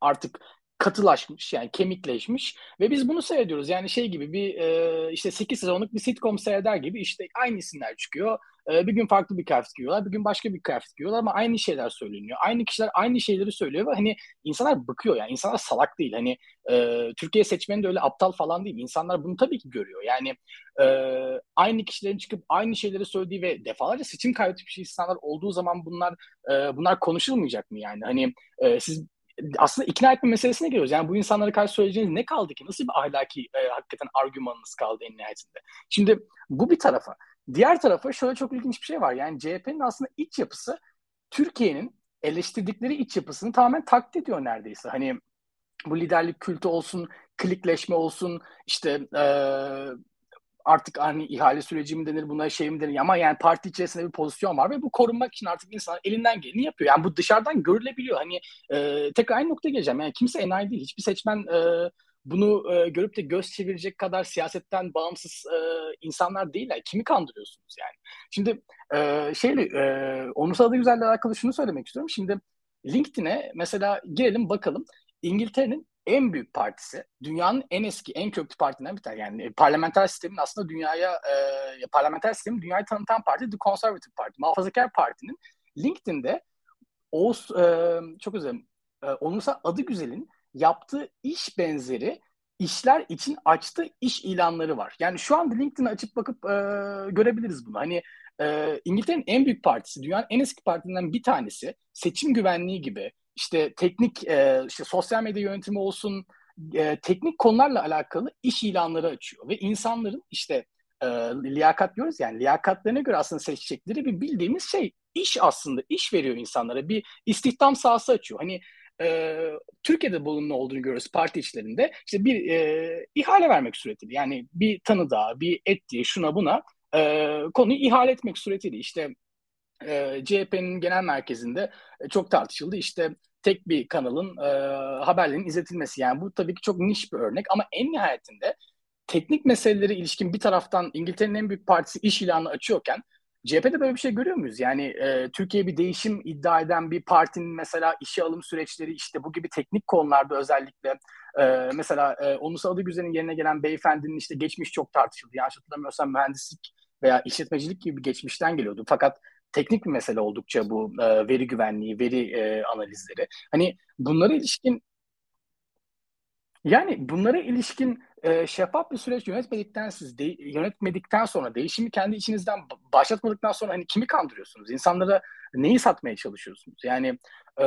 artık katılaşmış yani kemikleşmiş ve biz bunu seyrediyoruz. Yani şey gibi bir e, işte 8 sezonluk bir sitcom seyreder gibi işte aynı isimler çıkıyor. E, bir gün farklı bir kıyafet giyiyorlar, bir gün başka bir kıyafet giyiyorlar ama aynı şeyler söyleniyor. Aynı kişiler aynı şeyleri söylüyor ve hani insanlar bıkıyor yani insanlar salak değil. Hani e, Türkiye seçmeni de öyle aptal falan değil. İnsanlar bunu tabii ki görüyor. Yani e, aynı kişilerin çıkıp aynı şeyleri söylediği ve defalarca seçim kaybetmiş insanlar olduğu zaman bunlar e, bunlar konuşulmayacak mı yani? Hani e, siz aslında ikna etme meselesine geliyoruz. Yani bu insanlara karşı söyleyeceğiniz ne kaldı ki? Nasıl bir ahlaki e, hakikaten argümanınız kaldı en nihayetinde? Şimdi bu bir tarafa. Diğer tarafa şöyle çok ilginç bir şey var. Yani CHP'nin aslında iç yapısı Türkiye'nin eleştirdikleri iç yapısını tamamen taklit ediyor neredeyse. Hani bu liderlik kültü olsun, klikleşme olsun, işte e, artık hani ihale süreci mi denir buna şey mi denir ama yani parti içerisinde bir pozisyon var ve bu korunmak için artık insan elinden geleni yapıyor. Yani bu dışarıdan görülebiliyor. Hani e, tekrar aynı noktaya geleceğim. Yani kimse enayi değil. Hiçbir seçmen e, bunu e, görüp de göz çevirecek kadar siyasetten bağımsız e, insanlar değiller. Kimi kandırıyorsunuz yani? Şimdi e, şeyle e, onursal adı güzelle alakalı şunu söylemek istiyorum. Şimdi LinkedIn'e mesela girelim bakalım. İngiltere'nin en büyük partisi, dünyanın en eski, en köklü partisinden bir tane. Yani parlamenter sistemin aslında dünyaya, e, parlamenter sistemin dünyayı tanıtan parti The Conservative Party, Muhafazakar Parti'nin LinkedIn'de Oğuz, e, çok özür dilerim, e, Onursal adı güzelin yaptığı iş benzeri işler için açtığı iş ilanları var. Yani şu anda LinkedIn'i açıp bakıp e, görebiliriz bunu. Hani e, İngiltere'nin en büyük partisi, dünyanın en eski partisinden bir tanesi, seçim güvenliği gibi, işte teknik, e, işte sosyal medya yönetimi olsun, e, teknik konularla alakalı iş ilanları açıyor. Ve insanların işte e, liyakat diyoruz yani liyakatlarına göre aslında seçecekleri bir bildiğimiz şey iş aslında iş veriyor insanlara bir istihdam sahası açıyor. Hani e, Türkiye'de bulunma olduğunu görüyoruz parti içlerinde. İşte bir e, ihale vermek suretiyle yani bir tanıda, bir ettiği şuna buna e, konuyu ihale etmek suretiyle işte e, CHP'nin genel merkezinde e, çok tartışıldı. İşte tek bir kanalın e, haberlerin izletilmesi. Yani bu tabii ki çok niş bir örnek ama en nihayetinde teknik meseleleri ilişkin bir taraftan İngiltere'nin en büyük partisi iş ilanı açıyorken CHP'de böyle bir şey görüyor muyuz? Yani e, Türkiye bir değişim iddia eden bir partinin mesela işe alım süreçleri işte bu gibi teknik konularda özellikle e, mesela e, Onus Adıgüzel'in yerine gelen beyefendinin işte geçmiş çok tartışıldı. Yanlış hatırlamıyorsam mühendislik veya işletmecilik gibi bir geçmişten geliyordu. Fakat teknik bir mesele oldukça bu e, veri güvenliği, veri e, analizleri. Hani bunlara ilişkin yani bunlara ilişkin e, şeffaf bir süreç yönetmedikten siz de, yönetmedikten sonra değişimi kendi içinizden başlatmadıktan sonra hani kimi kandırıyorsunuz? İnsanlara neyi satmaya çalışıyorsunuz? Yani e,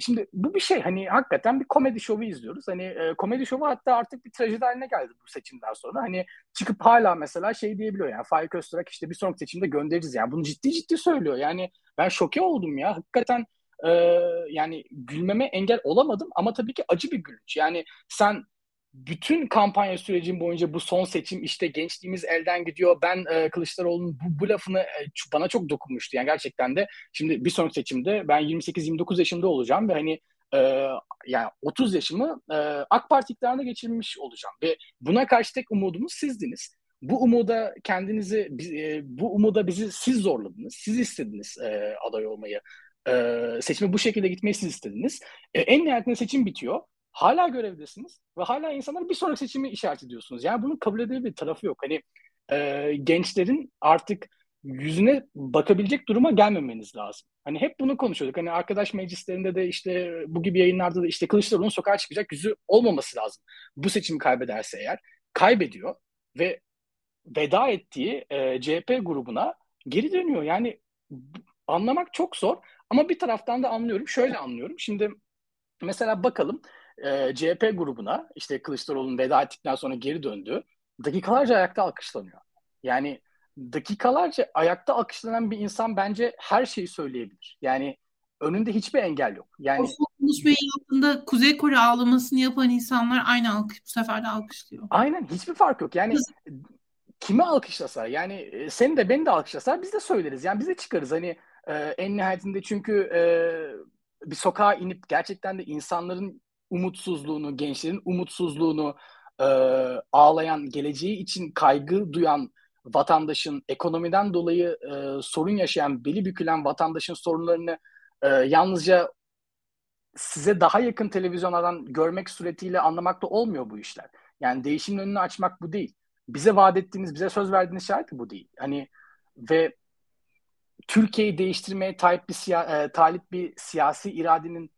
şimdi bu bir şey hani hakikaten bir komedi şovu izliyoruz. Hani e, komedi şovu hatta artık bir trajedi haline geldi bu seçimden sonra. Hani çıkıp hala mesela şey diyebiliyor yani Faik Öztürk işte bir sonraki seçimde göndeririz yani. Bunu ciddi ciddi söylüyor. Yani ben şoke oldum ya. Hakikaten e, yani gülmeme engel olamadım ama tabii ki acı bir gülünç. Yani sen bütün kampanya sürecin boyunca bu son seçim işte gençliğimiz elden gidiyor. Ben e, Kılıçdaroğlu'nun bu, bu lafını e, bana çok dokunmuştu. Yani gerçekten de şimdi bir sonraki seçimde ben 28-29 yaşında olacağım ve hani e, yani 30 yaşımı e, AK Parti iktidarına geçirmiş olacağım. Ve buna karşı tek umudumuz sizdiniz. Bu umuda kendinizi, e, bu umuda bizi siz zorladınız. Siz istediniz e, aday olmayı. E, seçime bu şekilde gitmeyi siz istediniz. E, en nihayetinde seçim bitiyor hala görevdesiniz ve hala insanlar bir sonraki seçimi işaret ediyorsunuz. Yani bunun kabul edilebilir bir tarafı yok. Hani e, gençlerin artık yüzüne bakabilecek duruma gelmemeniz lazım. Hani hep bunu konuşuyorduk. Hani arkadaş meclislerinde de işte bu gibi yayınlarda da işte Kılıçdaroğlu'nun sokağa çıkacak yüzü olmaması lazım. Bu seçimi kaybederse eğer kaybediyor ve veda ettiği e, CHP grubuna geri dönüyor. Yani anlamak çok zor ama bir taraftan da anlıyorum. Şöyle anlıyorum. Şimdi mesela bakalım e, CHP grubuna işte Kılıçdaroğlu'nun veda ettikten sonra geri döndü. Dakikalarca ayakta alkışlanıyor. Yani dakikalarca ayakta alkışlanan bir insan bence her şeyi söyleyebilir. Yani önünde hiçbir engel yok. Yani o konuşmayı yaptığında Kuzey Kore ağlamasını yapan insanlar aynı alkış bu sefer de alkışlıyor. Aynen hiçbir fark yok. Yani kimi alkışlasa yani e, seni de beni de alkışlasa biz de söyleriz. Yani biz de çıkarız. Hani e, en nihayetinde çünkü e, bir sokağa inip gerçekten de insanların umutsuzluğunu, gençlerin umutsuzluğunu e, ağlayan, geleceği için kaygı duyan vatandaşın, ekonomiden dolayı e, sorun yaşayan, beli bükülen vatandaşın sorunlarını e, yalnızca size daha yakın televizyonlardan görmek suretiyle anlamakla olmuyor bu işler. Yani değişimin önünü açmak bu değil. Bize vaat ettiğiniz, bize söz verdiğiniz şart bu değil. Hani ve Türkiye'yi değiştirmeye talip bir, siya- e, talip bir siyasi iradenin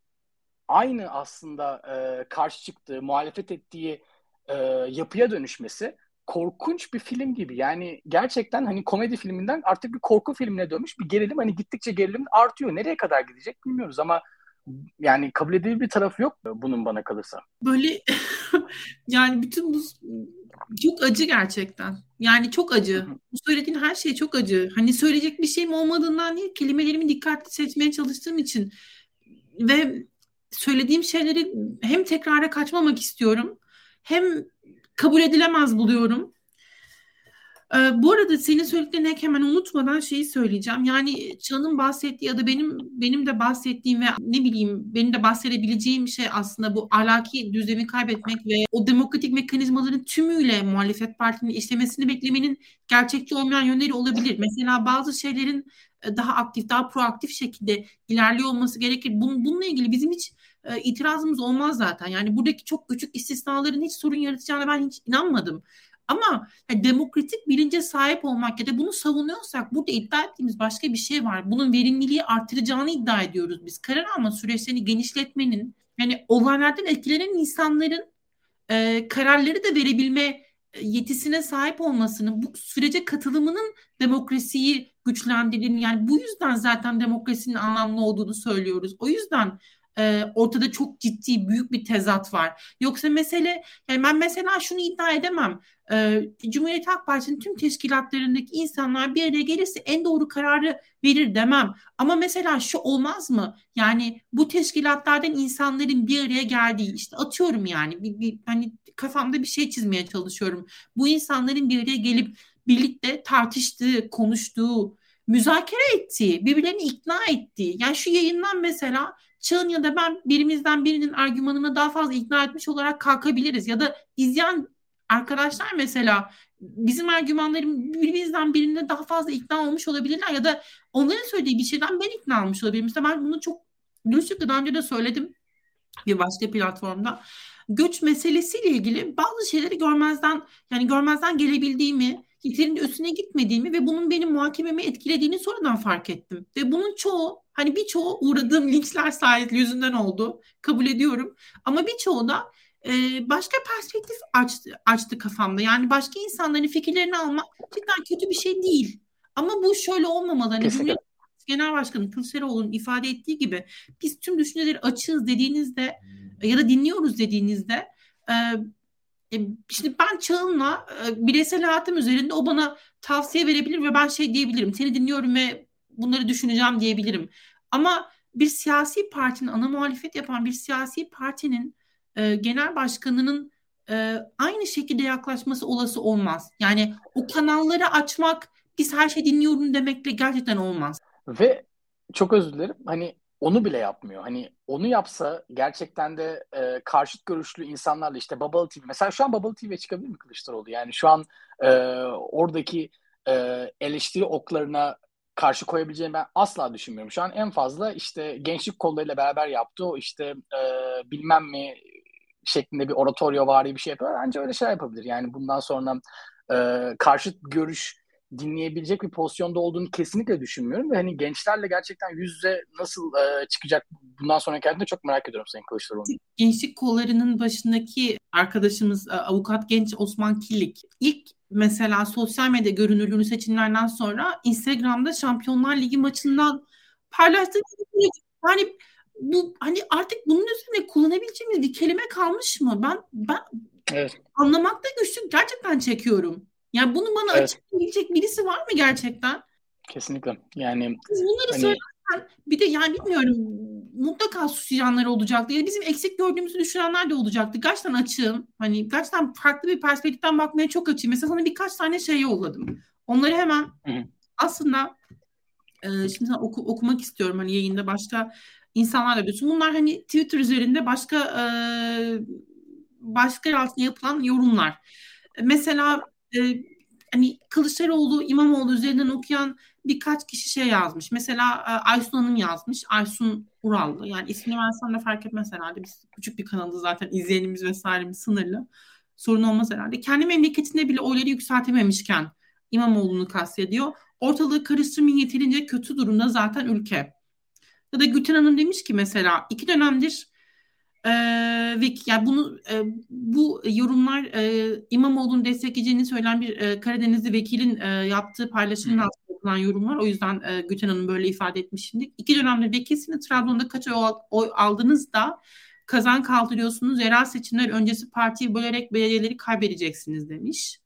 aynı aslında e, karşı çıktığı, muhalefet ettiği e, yapıya dönüşmesi korkunç bir film gibi. Yani gerçekten hani komedi filminden artık bir korku filmine dönmüş bir gerilim. Hani gittikçe gerilim artıyor. Nereye kadar gidecek bilmiyoruz ama yani kabul edilir bir tarafı yok bunun bana kalırsa. Böyle yani bütün bu çok acı gerçekten. Yani çok acı. Bu söylediğin her şey çok acı. Hani söyleyecek bir şeyim olmadığından değil, kelimelerimi dikkatli seçmeye çalıştığım için ve söylediğim şeyleri hem tekrara kaçmamak istiyorum hem kabul edilemez buluyorum. Ee, bu arada senin söylediklerini hemen unutmadan şeyi söyleyeceğim. Yani Çağ'ın bahsettiği ya da benim benim de bahsettiğim ve ne bileyim benim de bahsedebileceğim şey aslında bu alaki düzeni kaybetmek ve o demokratik mekanizmaların tümüyle muhalefet partinin işlemesini beklemenin gerçekçi olmayan yönleri olabilir. Mesela bazı şeylerin e, daha aktif, daha proaktif şekilde ilerliyor olması gerekir. Bun, bununla ilgili bizim hiç e, itirazımız olmaz zaten. Yani buradaki çok küçük istisnaların hiç sorun yaratacağına ben hiç inanmadım. Ama yani demokratik bilince sahip olmak ya da bunu savunuyorsak burada iddia ettiğimiz başka bir şey var. Bunun verimliliği artıracağını iddia ediyoruz biz. Karar alma süreçlerini genişletmenin yani olaylardan etkilenen insanların e, kararları da verebilme e, yetisine sahip olmasının bu sürece katılımının demokrasiyi güçlendirdiğini yani bu yüzden zaten demokrasinin anlamlı olduğunu söylüyoruz. O yüzden e, ortada çok ciddi büyük bir tezat var. Yoksa mesele yani ben mesela şunu iddia edemem. E, Cumhuriyet Halk Partisi'nin tüm teşkilatlarındaki insanlar bir araya gelirse en doğru kararı verir demem. Ama mesela şu olmaz mı? Yani bu teşkilatlardan insanların bir araya geldiği işte atıyorum yani bir, bir hani kafamda bir şey çizmeye çalışıyorum. Bu insanların bir araya gelip birlikte tartıştığı, konuştuğu, müzakere ettiği, birbirlerini ikna ettiği. Yani şu yayından mesela Çağın ya da ben birimizden birinin argümanına daha fazla ikna etmiş olarak kalkabiliriz. Ya da izleyen arkadaşlar mesela bizim argümanlarım birimizden birinde daha fazla ikna olmuş olabilirler ya da onların söylediği bir şeyden ben ikna olmuş olabilirim. Mesela ben bunu çok dürüstlükle daha önce de söyledim bir başka platformda. Göç meselesiyle ilgili bazı şeyleri görmezden yani görmezden gelebildiğimi yeterince üstüne gitmediğimi ve bunun benim muhakememi etkilediğini sonradan fark ettim. Ve bunun çoğu hani birçoğu uğradığım linçler sayesinde yüzünden oldu. Kabul ediyorum. Ama birçoğu da e, başka perspektif açtı, açtı kafamda. Yani başka insanların fikirlerini almak cidden kötü bir şey değil. Ama bu şöyle olmamalı. Hani Cumhuriyet Genel Başkanı Kılıçdaroğlu'nun ifade ettiği gibi biz tüm düşünceleri açığız dediğinizde ya da dinliyoruz dediğinizde e, şimdi ben Çağın'la e, bireysel hayatım üzerinde o bana tavsiye verebilir ve ben şey diyebilirim. Seni dinliyorum ve bunları düşüneceğim diyebilirim. Ama bir siyasi partinin ana muhalefet yapan bir siyasi partinin e, genel başkanının e, aynı şekilde yaklaşması olası olmaz. Yani o kanalları açmak biz her şey dinliyorum demekle gerçekten olmaz. Ve çok özür dilerim. Hani onu bile yapmıyor. Hani onu yapsa gerçekten de e, karşıt görüşlü insanlarla işte Bubble TV mesela şu an Bubble TV çıkabilir mi Kılıçdaroğlu? Yani şu an e, oradaki e, eleştiri oklarına karşı koyabileceğini ben asla düşünmüyorum. Şu an en fazla işte gençlik kollarıyla beraber yaptığı o işte e, bilmem mi şeklinde bir oratoryo vari bir şey yapıyor. Ancak öyle şey yapabilir. Yani bundan sonra e, karşıt görüş dinleyebilecek bir pozisyonda olduğunu kesinlikle düşünmüyorum. Ve hani gençlerle gerçekten yüz yüze nasıl e, çıkacak bundan sonraki hayatında çok merak ediyorum Sayın Kılıçdaroğlu. Gençlik kollarının başındaki arkadaşımız e, avukat genç Osman Kilik ilk mesela sosyal medya görünürlüğünü seçimlerden sonra Instagram'da Şampiyonlar Ligi maçından paylaştığı yani bu hani artık bunun üzerine kullanabileceğimiz bir kelime kalmış mı? Ben ben evet. anlamakta güçlük gerçekten çekiyorum. Yani bunu bana evet. açıklayabilecek birisi var mı gerçekten? Kesinlikle. Yani Biz bunları hani... söylerken bir de yani bilmiyorum mutlaka suçlayanlar olacaktı. Yani bizim eksik gördüğümüzü düşünenler de olacaktı. Gerçekten açığım. Hani gerçekten farklı bir perspektiften bakmaya çok açığım. Mesela sana birkaç tane şey yolladım. Onları hemen Hı-hı. aslında e, şimdi sana oku, okumak istiyorum hani yayında başka insanlarla biliyorsun. Bunlar hani Twitter üzerinde başka e, başka altında yapılan yorumlar. Mesela e, hani Kılıçdaroğlu, İmamoğlu üzerinden okuyan birkaç kişi şey yazmış. Mesela e, Aysun Hanım yazmış. Aysun Urallı. Yani ismini versem de fark etmez herhalde. Biz küçük bir kanalı zaten izleyenimiz vesairemiz sınırlı. Sorun olmaz herhalde. Kendi memleketinde bile oyları yükseltememişken İmamoğlu'nu kastediyor. Ortalığı karıştırmayın yeterince kötü durumda zaten ülke. Ya da Gülten Hanım demiş ki mesela iki dönemdir ee, ve yani bunu e, bu yorumlar e, İmamoğlu'nu destekleyeceğini söyleyen bir e, Karadenizli vekilin e, yaptığı paylaşımın altında yapılan yorumlar. O yüzden e, Gülten Hanım böyle ifade etmiş şimdi. İki dönemde vekilsiniz Trabzon'da kaç oy, oy aldınız da kazan kaldırıyorsunuz. Yerel seçimler öncesi partiyi bölerek belediyeleri kaybedeceksiniz demiş.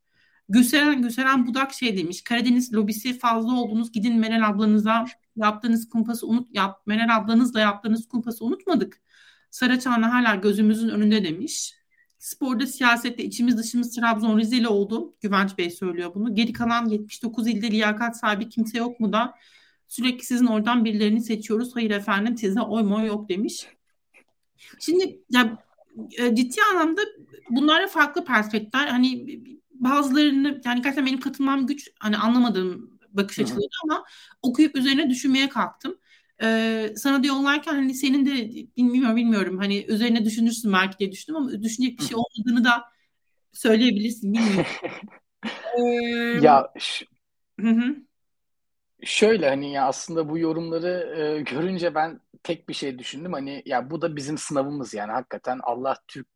Gülseren, Gülseren Budak şey demiş. Karadeniz lobisi fazla oldunuz. Gidin Meral ablanıza yaptığınız kumpası unut yap. Meral ablanızla yaptığınız kumpası unutmadık. Saraçhane hala gözümüzün önünde demiş. Sporda, siyasette içimiz dışımız Trabzon Rizeli oldu. Güvenç Bey söylüyor bunu. Geri kalan 79 ilde liyakat sahibi kimse yok mu da sürekli sizin oradan birilerini seçiyoruz. Hayır efendim size oy mu yok demiş. Şimdi ya, e, ciddi anlamda bunlara farklı perspektifler. Hani bazılarını yani gerçekten benim katılmam güç. Hani anlamadığım bakış açıları ama okuyup üzerine düşünmeye kalktım. Ee, sana da yollarken hani senin de bilmiyorum bilmiyorum hani üzerine düşünürsün belki diye düşündüm ama düşünecek bir şey olmadığını da söyleyebilirsin bilmiyorum. ee, ya hı hı. şöyle hani ya aslında bu yorumları e, görünce ben tek bir şey düşündüm hani ya bu da bizim sınavımız yani hakikaten Allah Türk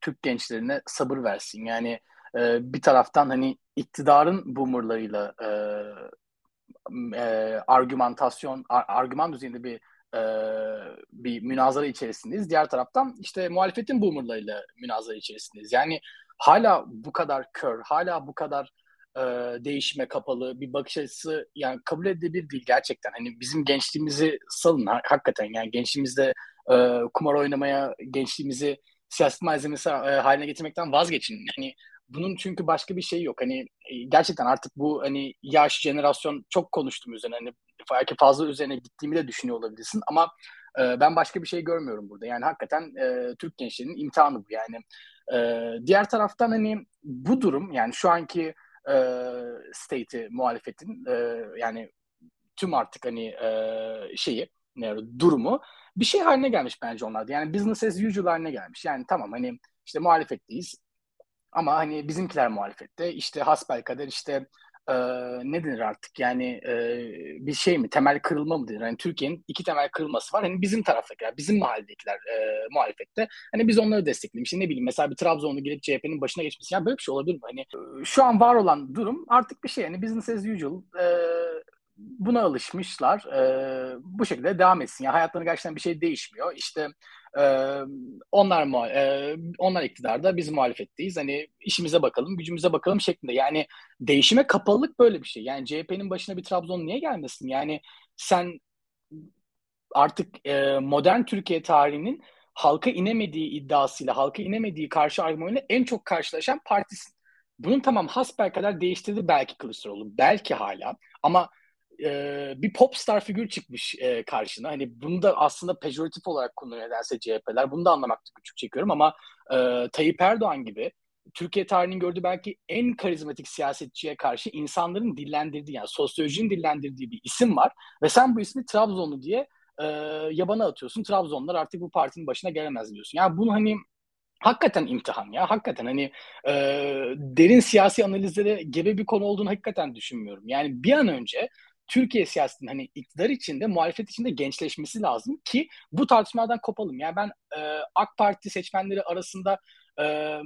Türk gençlerine sabır versin yani e, bir taraftan hani iktidarın boomerlarıyla e, e, argümantasyon, ar, argüman düzeyinde bir e, bir münazara içerisindeyiz. Diğer taraftan işte muhalefetin boomerlarıyla münazara içerisindeyiz. Yani hala bu kadar kör, hala bu kadar e, değişime kapalı bir bakış açısı yani kabul edilebilir değil gerçekten. Hani bizim gençliğimizi salın hakikaten yani gençliğimizde e, kumar oynamaya, gençliğimizi siyaset malzemesi e, haline getirmekten vazgeçin. Hani bunun çünkü başka bir şey yok. Hani e, gerçekten artık bu hani yaş jenerasyon çok konuştum üzerine. Hani belki fazla üzerine gittiğimi de düşünüyor olabilirsin ama e, ben başka bir şey görmüyorum burada. Yani hakikaten e, Türk gençlerinin imtihanı bu. Yani e, diğer taraftan hani bu durum yani şu anki e, state'i muhalefetin e, yani tüm artık hani e, şeyi durumu bir şey haline gelmiş bence onlarda. Yani business as usual haline gelmiş. Yani tamam hani işte muhalefetteyiz ama hani bizimkiler muhalefette işte hasbelkader işte e, ne denir artık yani e, bir şey mi temel kırılma mı denir? Yani Türkiye'nin iki temel kırılması var. Hani bizim taraftakiler, bizim mahalledekiler e, muhalefette. Hani biz onları desteklemiş. Ne bileyim mesela bir Trabzonlu gelip CHP'nin başına geçmesi. Yani böyle bir şey olabilir mi? Hani şu an var olan durum artık bir şey. Yani business as usual. E, buna alışmışlar. E, bu şekilde devam etsin. Yani hayatlarında gerçekten bir şey değişmiyor. İşte e, onlar e, onlar iktidarda, biz muhalefetteyiz. Hani işimize bakalım, gücümüze bakalım şeklinde. Yani değişime kapalılık böyle bir şey. Yani CHP'nin başına bir Trabzon niye gelmesin? Yani sen artık e, modern Türkiye tarihinin halka inemediği iddiasıyla, halka inemediği karşı argümanıyla en çok karşılaşan partisin. Bunun tamam hasbel kadar değiştirdi belki Kılıçdaroğlu, belki hala. Ama e, bir popstar figür çıkmış e, karşına. Hani bunu da aslında pejoratif olarak kullanıyor nedense CHP'ler. Bunu da anlamakta küçük çekiyorum ama e, Tayyip Erdoğan gibi Türkiye tarihinin gördüğü belki en karizmatik siyasetçiye karşı insanların dillendirdiği yani sosyolojinin dillendirdiği bir isim var ve sen bu ismi Trabzonlu diye e, yabana atıyorsun. Trabzonlar artık bu partinin başına gelemez diyorsun. Yani bunu hani hakikaten imtihan ya. Hakikaten hani e, derin siyasi analizlere gebe bir konu olduğunu hakikaten düşünmüyorum. Yani bir an önce Türkiye siyasetinin hani iktidar içinde, muhalefet içinde gençleşmesi lazım ki bu tartışmadan kopalım. Yani ben e, AK Parti seçmenleri arasında e,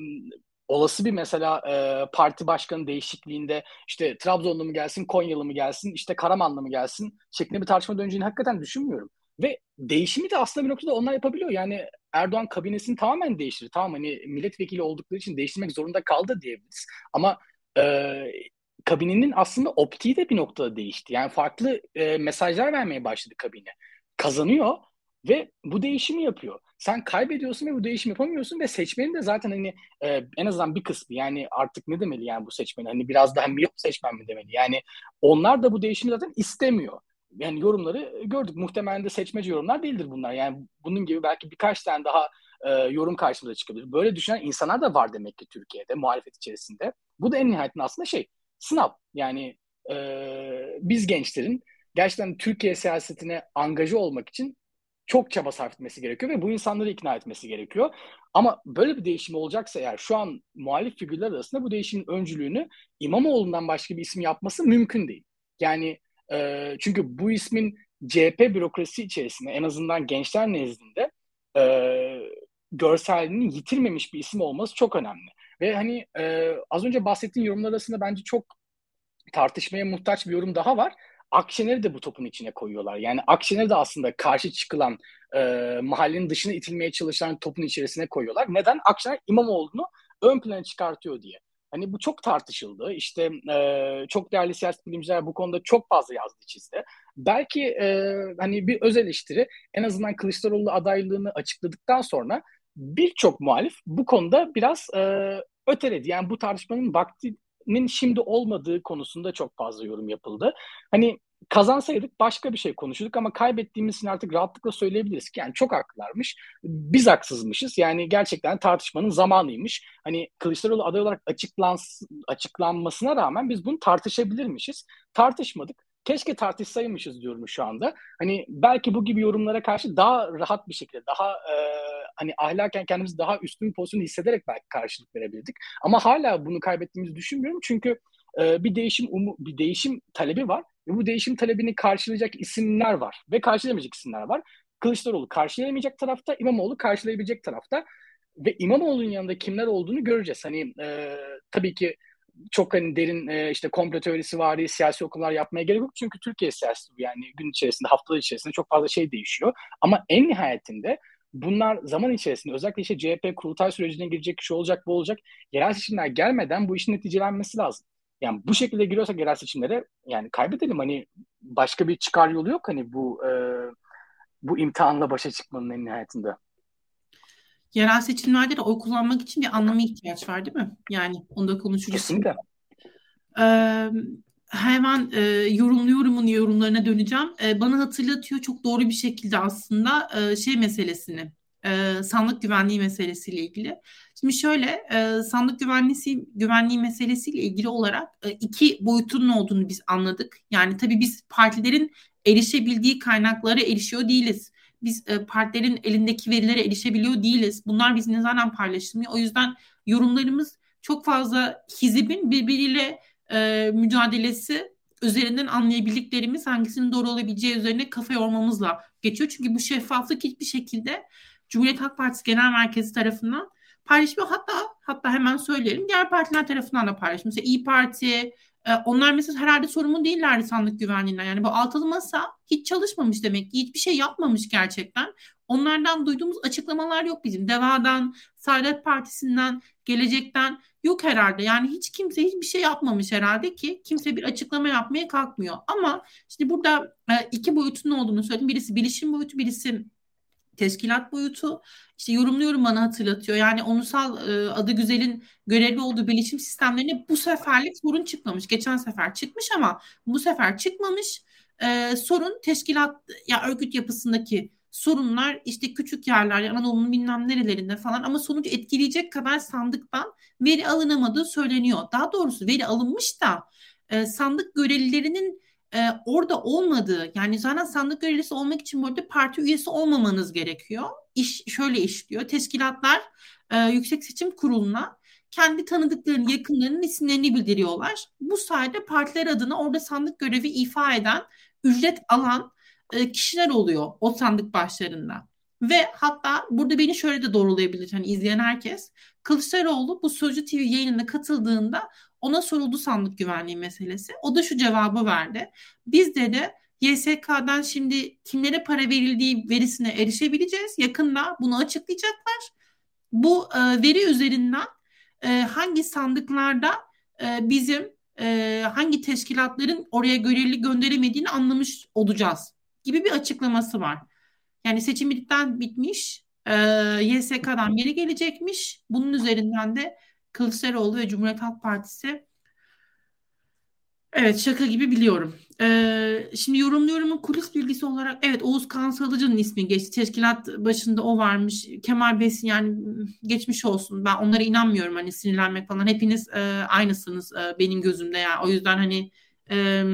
olası bir mesela e, parti başkanı değişikliğinde işte Trabzonlu mu gelsin, Konyalı mı gelsin, işte Karamanlı mı gelsin şeklinde bir tartışma döneceğini hakikaten düşünmüyorum. Ve değişimi de aslında bir noktada onlar yapabiliyor. Yani Erdoğan kabinesini tamamen değiştirdi. Tamam hani milletvekili oldukları için değiştirmek zorunda kaldı diyebiliriz. Ama e, kabinenin aslında optiği de bir noktada değişti. Yani farklı e, mesajlar vermeye başladı kabine. Kazanıyor ve bu değişimi yapıyor. Sen kaybediyorsun ve bu değişimi yapamıyorsun ve seçmenin de zaten hani e, en azından bir kısmı yani artık ne demeli yani bu seçmen hani biraz daha miyop seçmen mi demeli? Yani onlar da bu değişimi zaten istemiyor. Yani yorumları gördük. Muhtemelen de seçmeci yorumlar değildir bunlar. Yani bunun gibi belki birkaç tane daha e, yorum karşımıza çıkabilir. Böyle düşünen insanlar da var demek ki Türkiye'de muhalefet içerisinde. Bu da en nihayetinde aslında şey sınav. Yani e, biz gençlerin gerçekten Türkiye siyasetine angaja olmak için çok çaba sarf etmesi gerekiyor ve bu insanları ikna etmesi gerekiyor. Ama böyle bir değişim olacaksa eğer şu an muhalif figürler arasında bu değişimin öncülüğünü İmamoğlu'ndan başka bir isim yapması mümkün değil. Yani e, çünkü bu ismin CHP bürokrasi içerisinde en azından gençler nezdinde e, görselliğini yitirmemiş bir isim olması çok önemli. Ve hani e, az önce bahsettiğim yorumlar arasında bence çok tartışmaya muhtaç bir yorum daha var. Akşener'i de bu topun içine koyuyorlar. Yani Akşener de aslında karşı çıkılan e, mahallenin dışına itilmeye çalışan topun içerisine koyuyorlar. Neden? Akşener İmamoğlu'nu ön plana çıkartıyor diye. Hani bu çok tartışıldı. İşte e, çok değerli siyaset bilimciler bu konuda çok fazla yazdı çizdi. Belki e, hani bir öz eleştiri en azından Kılıçdaroğlu adaylığını açıkladıktan sonra birçok muhalif bu konuda biraz e, öteledi. Yani bu tartışmanın vaktinin şimdi olmadığı konusunda çok fazla yorum yapıldı. Hani kazansaydık başka bir şey konuşurduk ama kaybettiğimiz artık rahatlıkla söyleyebiliriz ki yani çok haklılarmış. Biz haksızmışız. Yani gerçekten tartışmanın zamanıymış. Hani Kılıçdaroğlu aday olarak açıklans açıklanmasına rağmen biz bunu tartışabilirmişiz. Tartışmadık keşke tartışsaymışız diyorum şu anda. Hani belki bu gibi yorumlara karşı daha rahat bir şekilde, daha e, hani ahlaken kendimizi daha üstün pozisyon hissederek belki karşılık verebilirdik. Ama hala bunu kaybettiğimizi düşünmüyorum çünkü e, bir değişim umu, bir değişim talebi var ve bu değişim talebini karşılayacak isimler var ve karşılayamayacak isimler var. Kılıçdaroğlu karşılayamayacak tarafta, İmamoğlu karşılayabilecek tarafta ve İmamoğlu'nun yanında kimler olduğunu göreceğiz. Hani e, tabii ki çok hani derin e, işte komplo teorisi var, siyasi okullar yapmaya gerek yok. Çünkü Türkiye siyaseti yani gün içerisinde, haftalar içerisinde çok fazla şey değişiyor. Ama en nihayetinde bunlar zaman içerisinde özellikle işte CHP kurultay sürecine girecek, şu olacak, bu olacak. Yerel seçimler gelmeden bu işin neticelenmesi lazım. Yani bu şekilde giriyorsak yerel seçimlere yani kaybedelim. Hani başka bir çıkar yolu yok hani bu e, bu imtihanla başa çıkmanın en nihayetinde yerel seçimlerde de oy kullanmak için bir anlama ihtiyaç var değil mi? Yani onu da konuşuruz. Kesinlikle. Ee, hemen e, yorumluyorumun yorumlarına döneceğim. E, bana hatırlatıyor çok doğru bir şekilde aslında e, şey meselesini, e, sandık güvenliği meselesiyle ilgili. Şimdi şöyle, e, sandık güvenliği güvenliği meselesiyle ilgili olarak e, iki boyutunun olduğunu biz anladık. Yani tabii biz partilerin erişebildiği kaynaklara erişiyor değiliz biz e, partilerin elindeki verilere erişebiliyor değiliz. Bunlar bizimle zaten paylaşılmıyor. O yüzden yorumlarımız çok fazla hizibin birbiriyle e, mücadelesi üzerinden anlayabildiklerimiz hangisinin doğru olabileceği üzerine kafa yormamızla geçiyor. Çünkü bu şeffaflık hiçbir şekilde Cumhuriyet Halk Partisi Genel Merkezi tarafından paylaşmıyor. Hatta hatta hemen söyleyelim diğer partiler tarafından da paylaşılıyor. Mesela İyi Parti onlar mesela herhalde sorumlu değillerdi sandık güvenliğinden. Yani bu altılı masa hiç çalışmamış demek ki. Hiçbir şey yapmamış gerçekten. Onlardan duyduğumuz açıklamalar yok bizim. DEVA'dan, Saadet Partisi'nden, Gelecek'ten yok herhalde. Yani hiç kimse hiçbir şey yapmamış herhalde ki kimse bir açıklama yapmaya kalkmıyor. Ama şimdi burada e, iki boyutun olduğunu söyledim. Birisi bilişim boyutu, birisi teşkilat boyutu işte yorumluyorum bana hatırlatıyor. Yani onusal e, adı güzelin görevli olduğu bilişim sistemlerine bu seferlik sorun çıkmamış. Geçen sefer çıkmış ama bu sefer çıkmamış. E, sorun teşkilat ya örgüt yapısındaki sorunlar işte küçük yerler Anadolu'nun bilmem nerelerinde falan ama sonucu etkileyecek kadar sandıktan veri alınamadığı söyleniyor. Daha doğrusu veri alınmış da e, sandık görevlilerinin e, orada olmadığı yani zaten sandık görevlisi olmak için burada parti üyesi olmamanız gerekiyor. İş şöyle işliyor. Teşkilatlar e, Yüksek Seçim Kurulu'na kendi tanıdıklarının, yakınlarının isimlerini bildiriyorlar. Bu sayede partiler adına orada sandık görevi ifa eden, ücret alan e, kişiler oluyor o sandık başlarında. Ve hatta burada beni şöyle de doğrulayabilir hani izleyen herkes. Kılıçdaroğlu bu Sözcü TV yayınına katıldığında ona soruldu sandık güvenliği meselesi. O da şu cevabı verdi. Biz dedi YSK'dan şimdi kimlere para verildiği verisine erişebileceğiz. Yakında bunu açıklayacaklar. Bu e, veri üzerinden e, hangi sandıklarda e, bizim e, hangi teşkilatların oraya görevli gönderemediğini anlamış olacağız gibi bir açıklaması var. Yani seçim bittikten bitmiş, e, YSK'dan biri gelecekmiş. Bunun üzerinden de Kılıçdaroğlu ve Cumhuriyet Halk Partisi Evet şaka gibi biliyorum. Ee, şimdi yorumluyorumun kulis bilgisi olarak evet Oğuz Kansalıcı'nın ismi geçti. Teşkilat başında o varmış. Kemal Besin yani geçmiş olsun. Ben onlara inanmıyorum hani sinirlenmek falan. Hepiniz e, aynısınız e, benim gözümde ya. O yüzden hani e,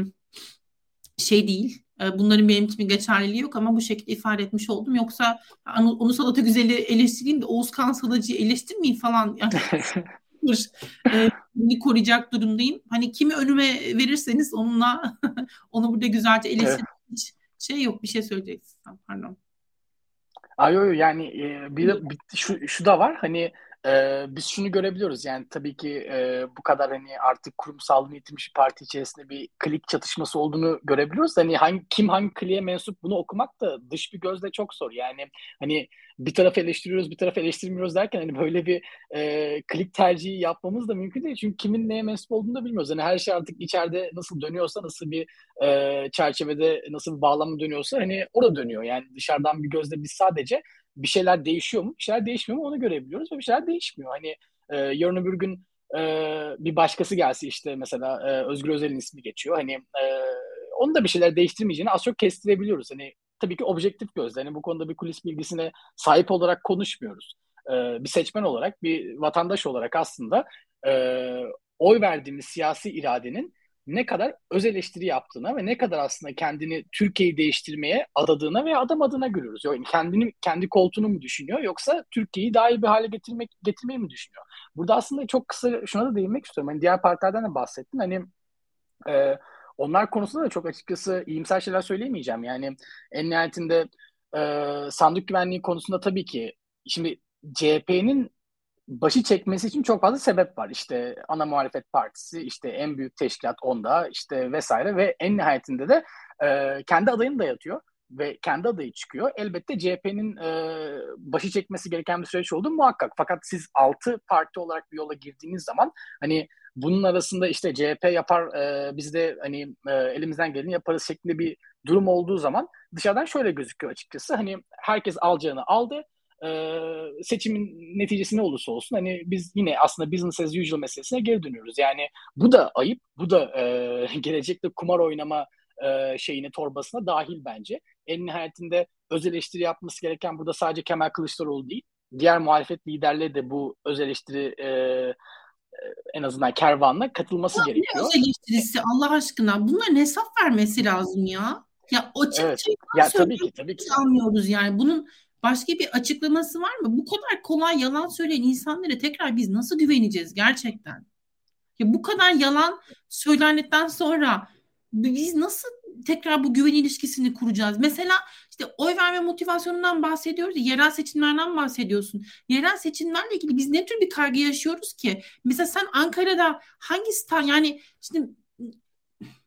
şey değil. E, bunların benim için geçerliliği yok ama bu şekilde ifade etmiş oldum. Yoksa onu Salata Güzel'i eleştireyim de Oğuz Kansalıcı'yı eleştirmeyeyim falan. Yani, e, koruyacak durumdayım. Hani kimi önüme verirseniz onunla onu burada güzelce eleştirmek evet. şey yok bir şey söyleyeceksin. Pardon. Ay yo, yani e, bir, bir şu, şu da var hani ee, biz şunu görebiliyoruz yani tabii ki e, bu kadar hani artık kurumsallığını yitirmiş parti içerisinde bir klik çatışması olduğunu görebiliyoruz. Hani hangi, kim hangi kliğe mensup bunu okumak da dış bir gözle çok zor. Yani hani bir taraf eleştiriyoruz bir taraf eleştirmiyoruz derken hani böyle bir e, klik tercihi yapmamız da mümkün değil. Çünkü kimin neye mensup olduğunu da bilmiyoruz. Hani her şey artık içeride nasıl dönüyorsa nasıl bir e, çerçevede nasıl bir bağlamda dönüyorsa hani orada dönüyor. Yani dışarıdan bir gözle biz sadece bir şeyler değişiyor mu? Bir şeyler değişmiyor mu? Onu görebiliyoruz ve bir şeyler değişmiyor. Hani e, yarın öbür gün e, bir başkası gelse işte mesela e, Özgür Özel'in ismi geçiyor. Hani e, onun da bir şeyler değiştirmeyeceğini az çok kestirebiliyoruz. Hani tabii ki objektif gözle. Hani bu konuda bir kulis bilgisine sahip olarak konuşmuyoruz. E, bir seçmen olarak, bir vatandaş olarak aslında e, oy verdiğimiz siyasi iradenin ne kadar öz eleştiri yaptığına ve ne kadar aslında kendini Türkiye'yi değiştirmeye adadığına veya adamadığına görüyoruz. Yani kendini kendi koltuğunu mu düşünüyor yoksa Türkiye'yi daha iyi bir hale getirmek getirmeyi mi düşünüyor? Burada aslında çok kısa şuna da değinmek istiyorum. Hani diğer partilerden de bahsettin. Hani e, onlar konusunda da çok açıkçası iyimser şeyler söyleyemeyeceğim. Yani en nihayetinde e, sandık güvenliği konusunda tabii ki şimdi CHP'nin başı çekmesi için çok fazla sebep var. İşte ana muhalefet partisi, işte en büyük teşkilat onda, işte vesaire ve en nihayetinde de e, kendi adayını dayatıyor ve kendi adayı çıkıyor. Elbette CHP'nin e, başı çekmesi gereken bir süreç olduğu muhakkak. Fakat siz altı parti olarak bir yola girdiğiniz zaman hani bunun arasında işte CHP yapar e, biz de hani e, elimizden geleni yaparız şeklinde bir durum olduğu zaman dışarıdan şöyle gözüküyor açıkçası. Hani herkes alacağını aldı e, seçimin neticesi ne olursa olsun hani biz yine aslında business as usual meselesine geri dönüyoruz. Yani bu da ayıp, bu da e, gelecekte kumar oynama e, şeyine torbasına dahil bence. En nihayetinde öz eleştiri yapması gereken burada sadece Kemal Kılıçdaroğlu değil, diğer muhalefet liderleri de bu öz eleştiri e, en azından kervanla katılması ya gerekiyor. Öz eleştirisi Allah aşkına bunların hesap vermesi lazım ya. Ya o evet. ya tabii ki tabii ki. Anlıyoruz yani. Bunun Başka bir açıklaması var mı? Bu kadar kolay yalan söyleyen insanlara tekrar biz nasıl güveneceğiz gerçekten? Ya bu kadar yalan söylendikten sonra biz nasıl tekrar bu güven ilişkisini kuracağız? Mesela işte oy verme motivasyonundan bahsediyoruz. Yerel seçimlerden bahsediyorsun. Yerel seçimlerle ilgili biz ne tür bir kaygı yaşıyoruz ki? Mesela sen Ankara'da hangi stand yani şimdi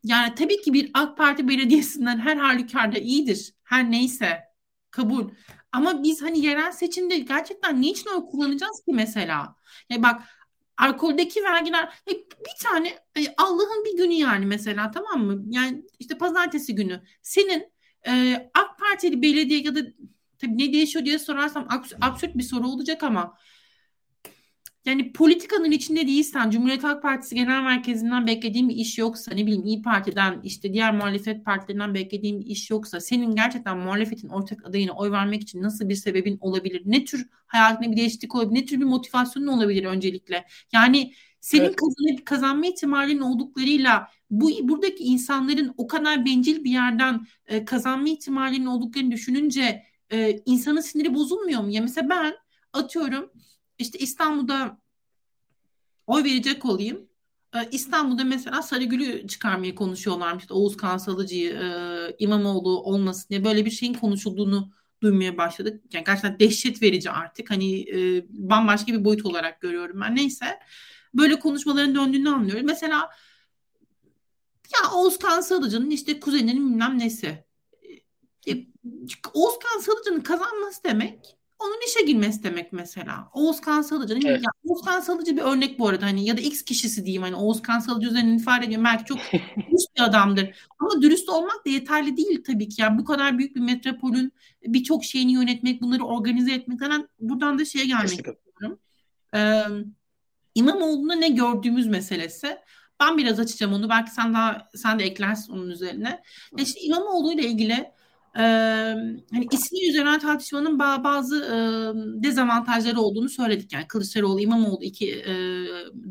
yani tabii ki bir AK Parti belediyesinden her halükarda iyidir. Her neyse kabul. Ama biz hani yerel seçimde gerçekten niçin oy kullanacağız ki mesela? Yani bak alkoldeki vergiler bir tane e, Allah'ın bir günü yani mesela tamam mı? Yani işte pazartesi günü senin e, AK Partili belediye ya da tabii ne değişiyor diye sorarsam absürt bir soru olacak ama yani politikanın içinde değilsen, Cumhuriyet Halk Partisi Genel Merkezi'nden beklediğin bir iş yoksa, ne bileyim İyi Parti'den, işte diğer muhalefet partilerinden beklediğin bir iş yoksa, senin gerçekten muhalefetin ortak adayına oy vermek için nasıl bir sebebin olabilir? Ne tür hayatında bir değişiklik olabilir? Ne tür bir motivasyonun olabilir öncelikle? Yani senin evet. kazanıp kazanma ihtimalinin olduklarıyla bu buradaki insanların o kadar bencil bir yerden e, kazanma ihtimalinin olduklarını düşününce e, insanın siniri bozulmuyor mu? Ya mesela ben atıyorum işte İstanbul'da oy verecek olayım. Ee, İstanbul'da mesela Sarıgül'ü çıkarmaya konuşuyorlarmış. İşte Oğuz Kansalıcı'yı, e, İmamoğlu olmasın diye böyle bir şeyin konuşulduğunu duymaya başladık. Yani gerçekten dehşet verici artık. Hani e, bambaşka bir boyut olarak görüyorum ben. Neyse. Böyle konuşmaların döndüğünü anlıyorum. Mesela ya Oğuz Kansalıcı'nın işte kuzeninin bilmem nesi. E, Oğuz Kansalıcı'nın kazanması demek onun işe girmesi demek mesela. Oğuzkan Salıcı. Evet. Ya, Oğuzkan Salıcı bir örnek bu arada hani ya da X kişisi diyeyim hani Oğuzkan Salıcı üzerinden ifade ediyorum. Belki çok dürüst bir adamdır. Ama dürüst olmak da yeterli değil tabii ki. Yani bu kadar büyük bir metropolün birçok şeyini yönetmek, bunları organize etmek. Yani buradan da şeye gelmek istiyorum. Ee, İmamoğlu'nda ne gördüğümüz meselesi. Ben biraz açacağım onu. Belki sen daha sen de eklersin onun üzerine. İşte İmamoğlu ile ilgili e, hani ismi üzerine tartışmanın bazı e, dezavantajları olduğunu söyledik. Yani Kılıçdaroğlu, İmamoğlu iki e,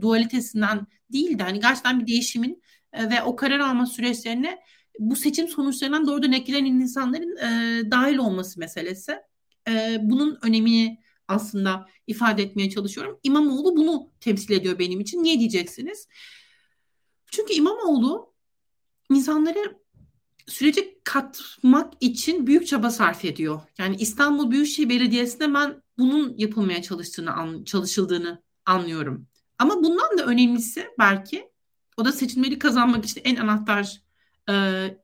dualitesinden değil de hani gerçekten bir değişimin e, ve o karar alma süreçlerine bu seçim sonuçlarından doğrudan etkilenen insanların e, dahil olması meselesi. E, bunun önemini aslında ifade etmeye çalışıyorum. İmamoğlu bunu temsil ediyor benim için. Niye diyeceksiniz? Çünkü İmamoğlu insanları sürece katmak için büyük çaba sarf ediyor. Yani İstanbul Büyükşehir Belediyesi'nde ben bunun yapılmaya çalıştığını çalışıldığını anlıyorum. Ama bundan da önemlisi belki o da seçimleri kazanmak için en anahtar e,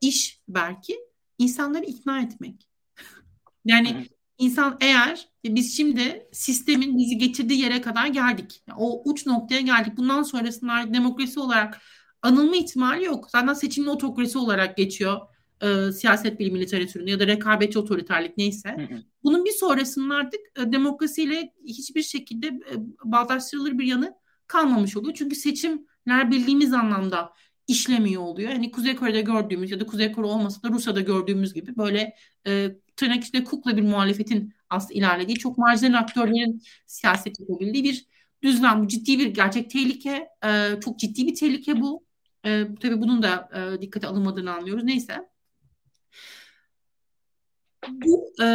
iş belki insanları ikna etmek. yani insan eğer biz şimdi sistemin bizi getirdiği yere kadar geldik. Yani o uç noktaya geldik. Bundan sonrasında demokrasi olarak anılma ihtimali yok. Zaten seçimli otokrasi olarak geçiyor e, siyaset bilimi literatüründe ya da rekabetçi otoriterlik neyse. Hı hı. Bunun bir sonrasının artık e, demokrasiyle hiçbir şekilde e, bağdaştırılır bir yanı kalmamış oluyor. Çünkü seçimler bildiğimiz anlamda işlemiyor oluyor. Hani Kuzey Kore'de gördüğümüz ya da Kuzey Kore olmasa da Rusya'da gördüğümüz gibi böyle e, tırnak içinde kukla bir muhalefetin aslında ilerlediği, çok marjinal aktörlerin siyaset yapabildiği bir düzlem. Bu ciddi bir gerçek tehlike. E, çok ciddi bir tehlike bu. E, tabii bunun da e, dikkate alınmadığını anlıyoruz. Neyse. Bu e,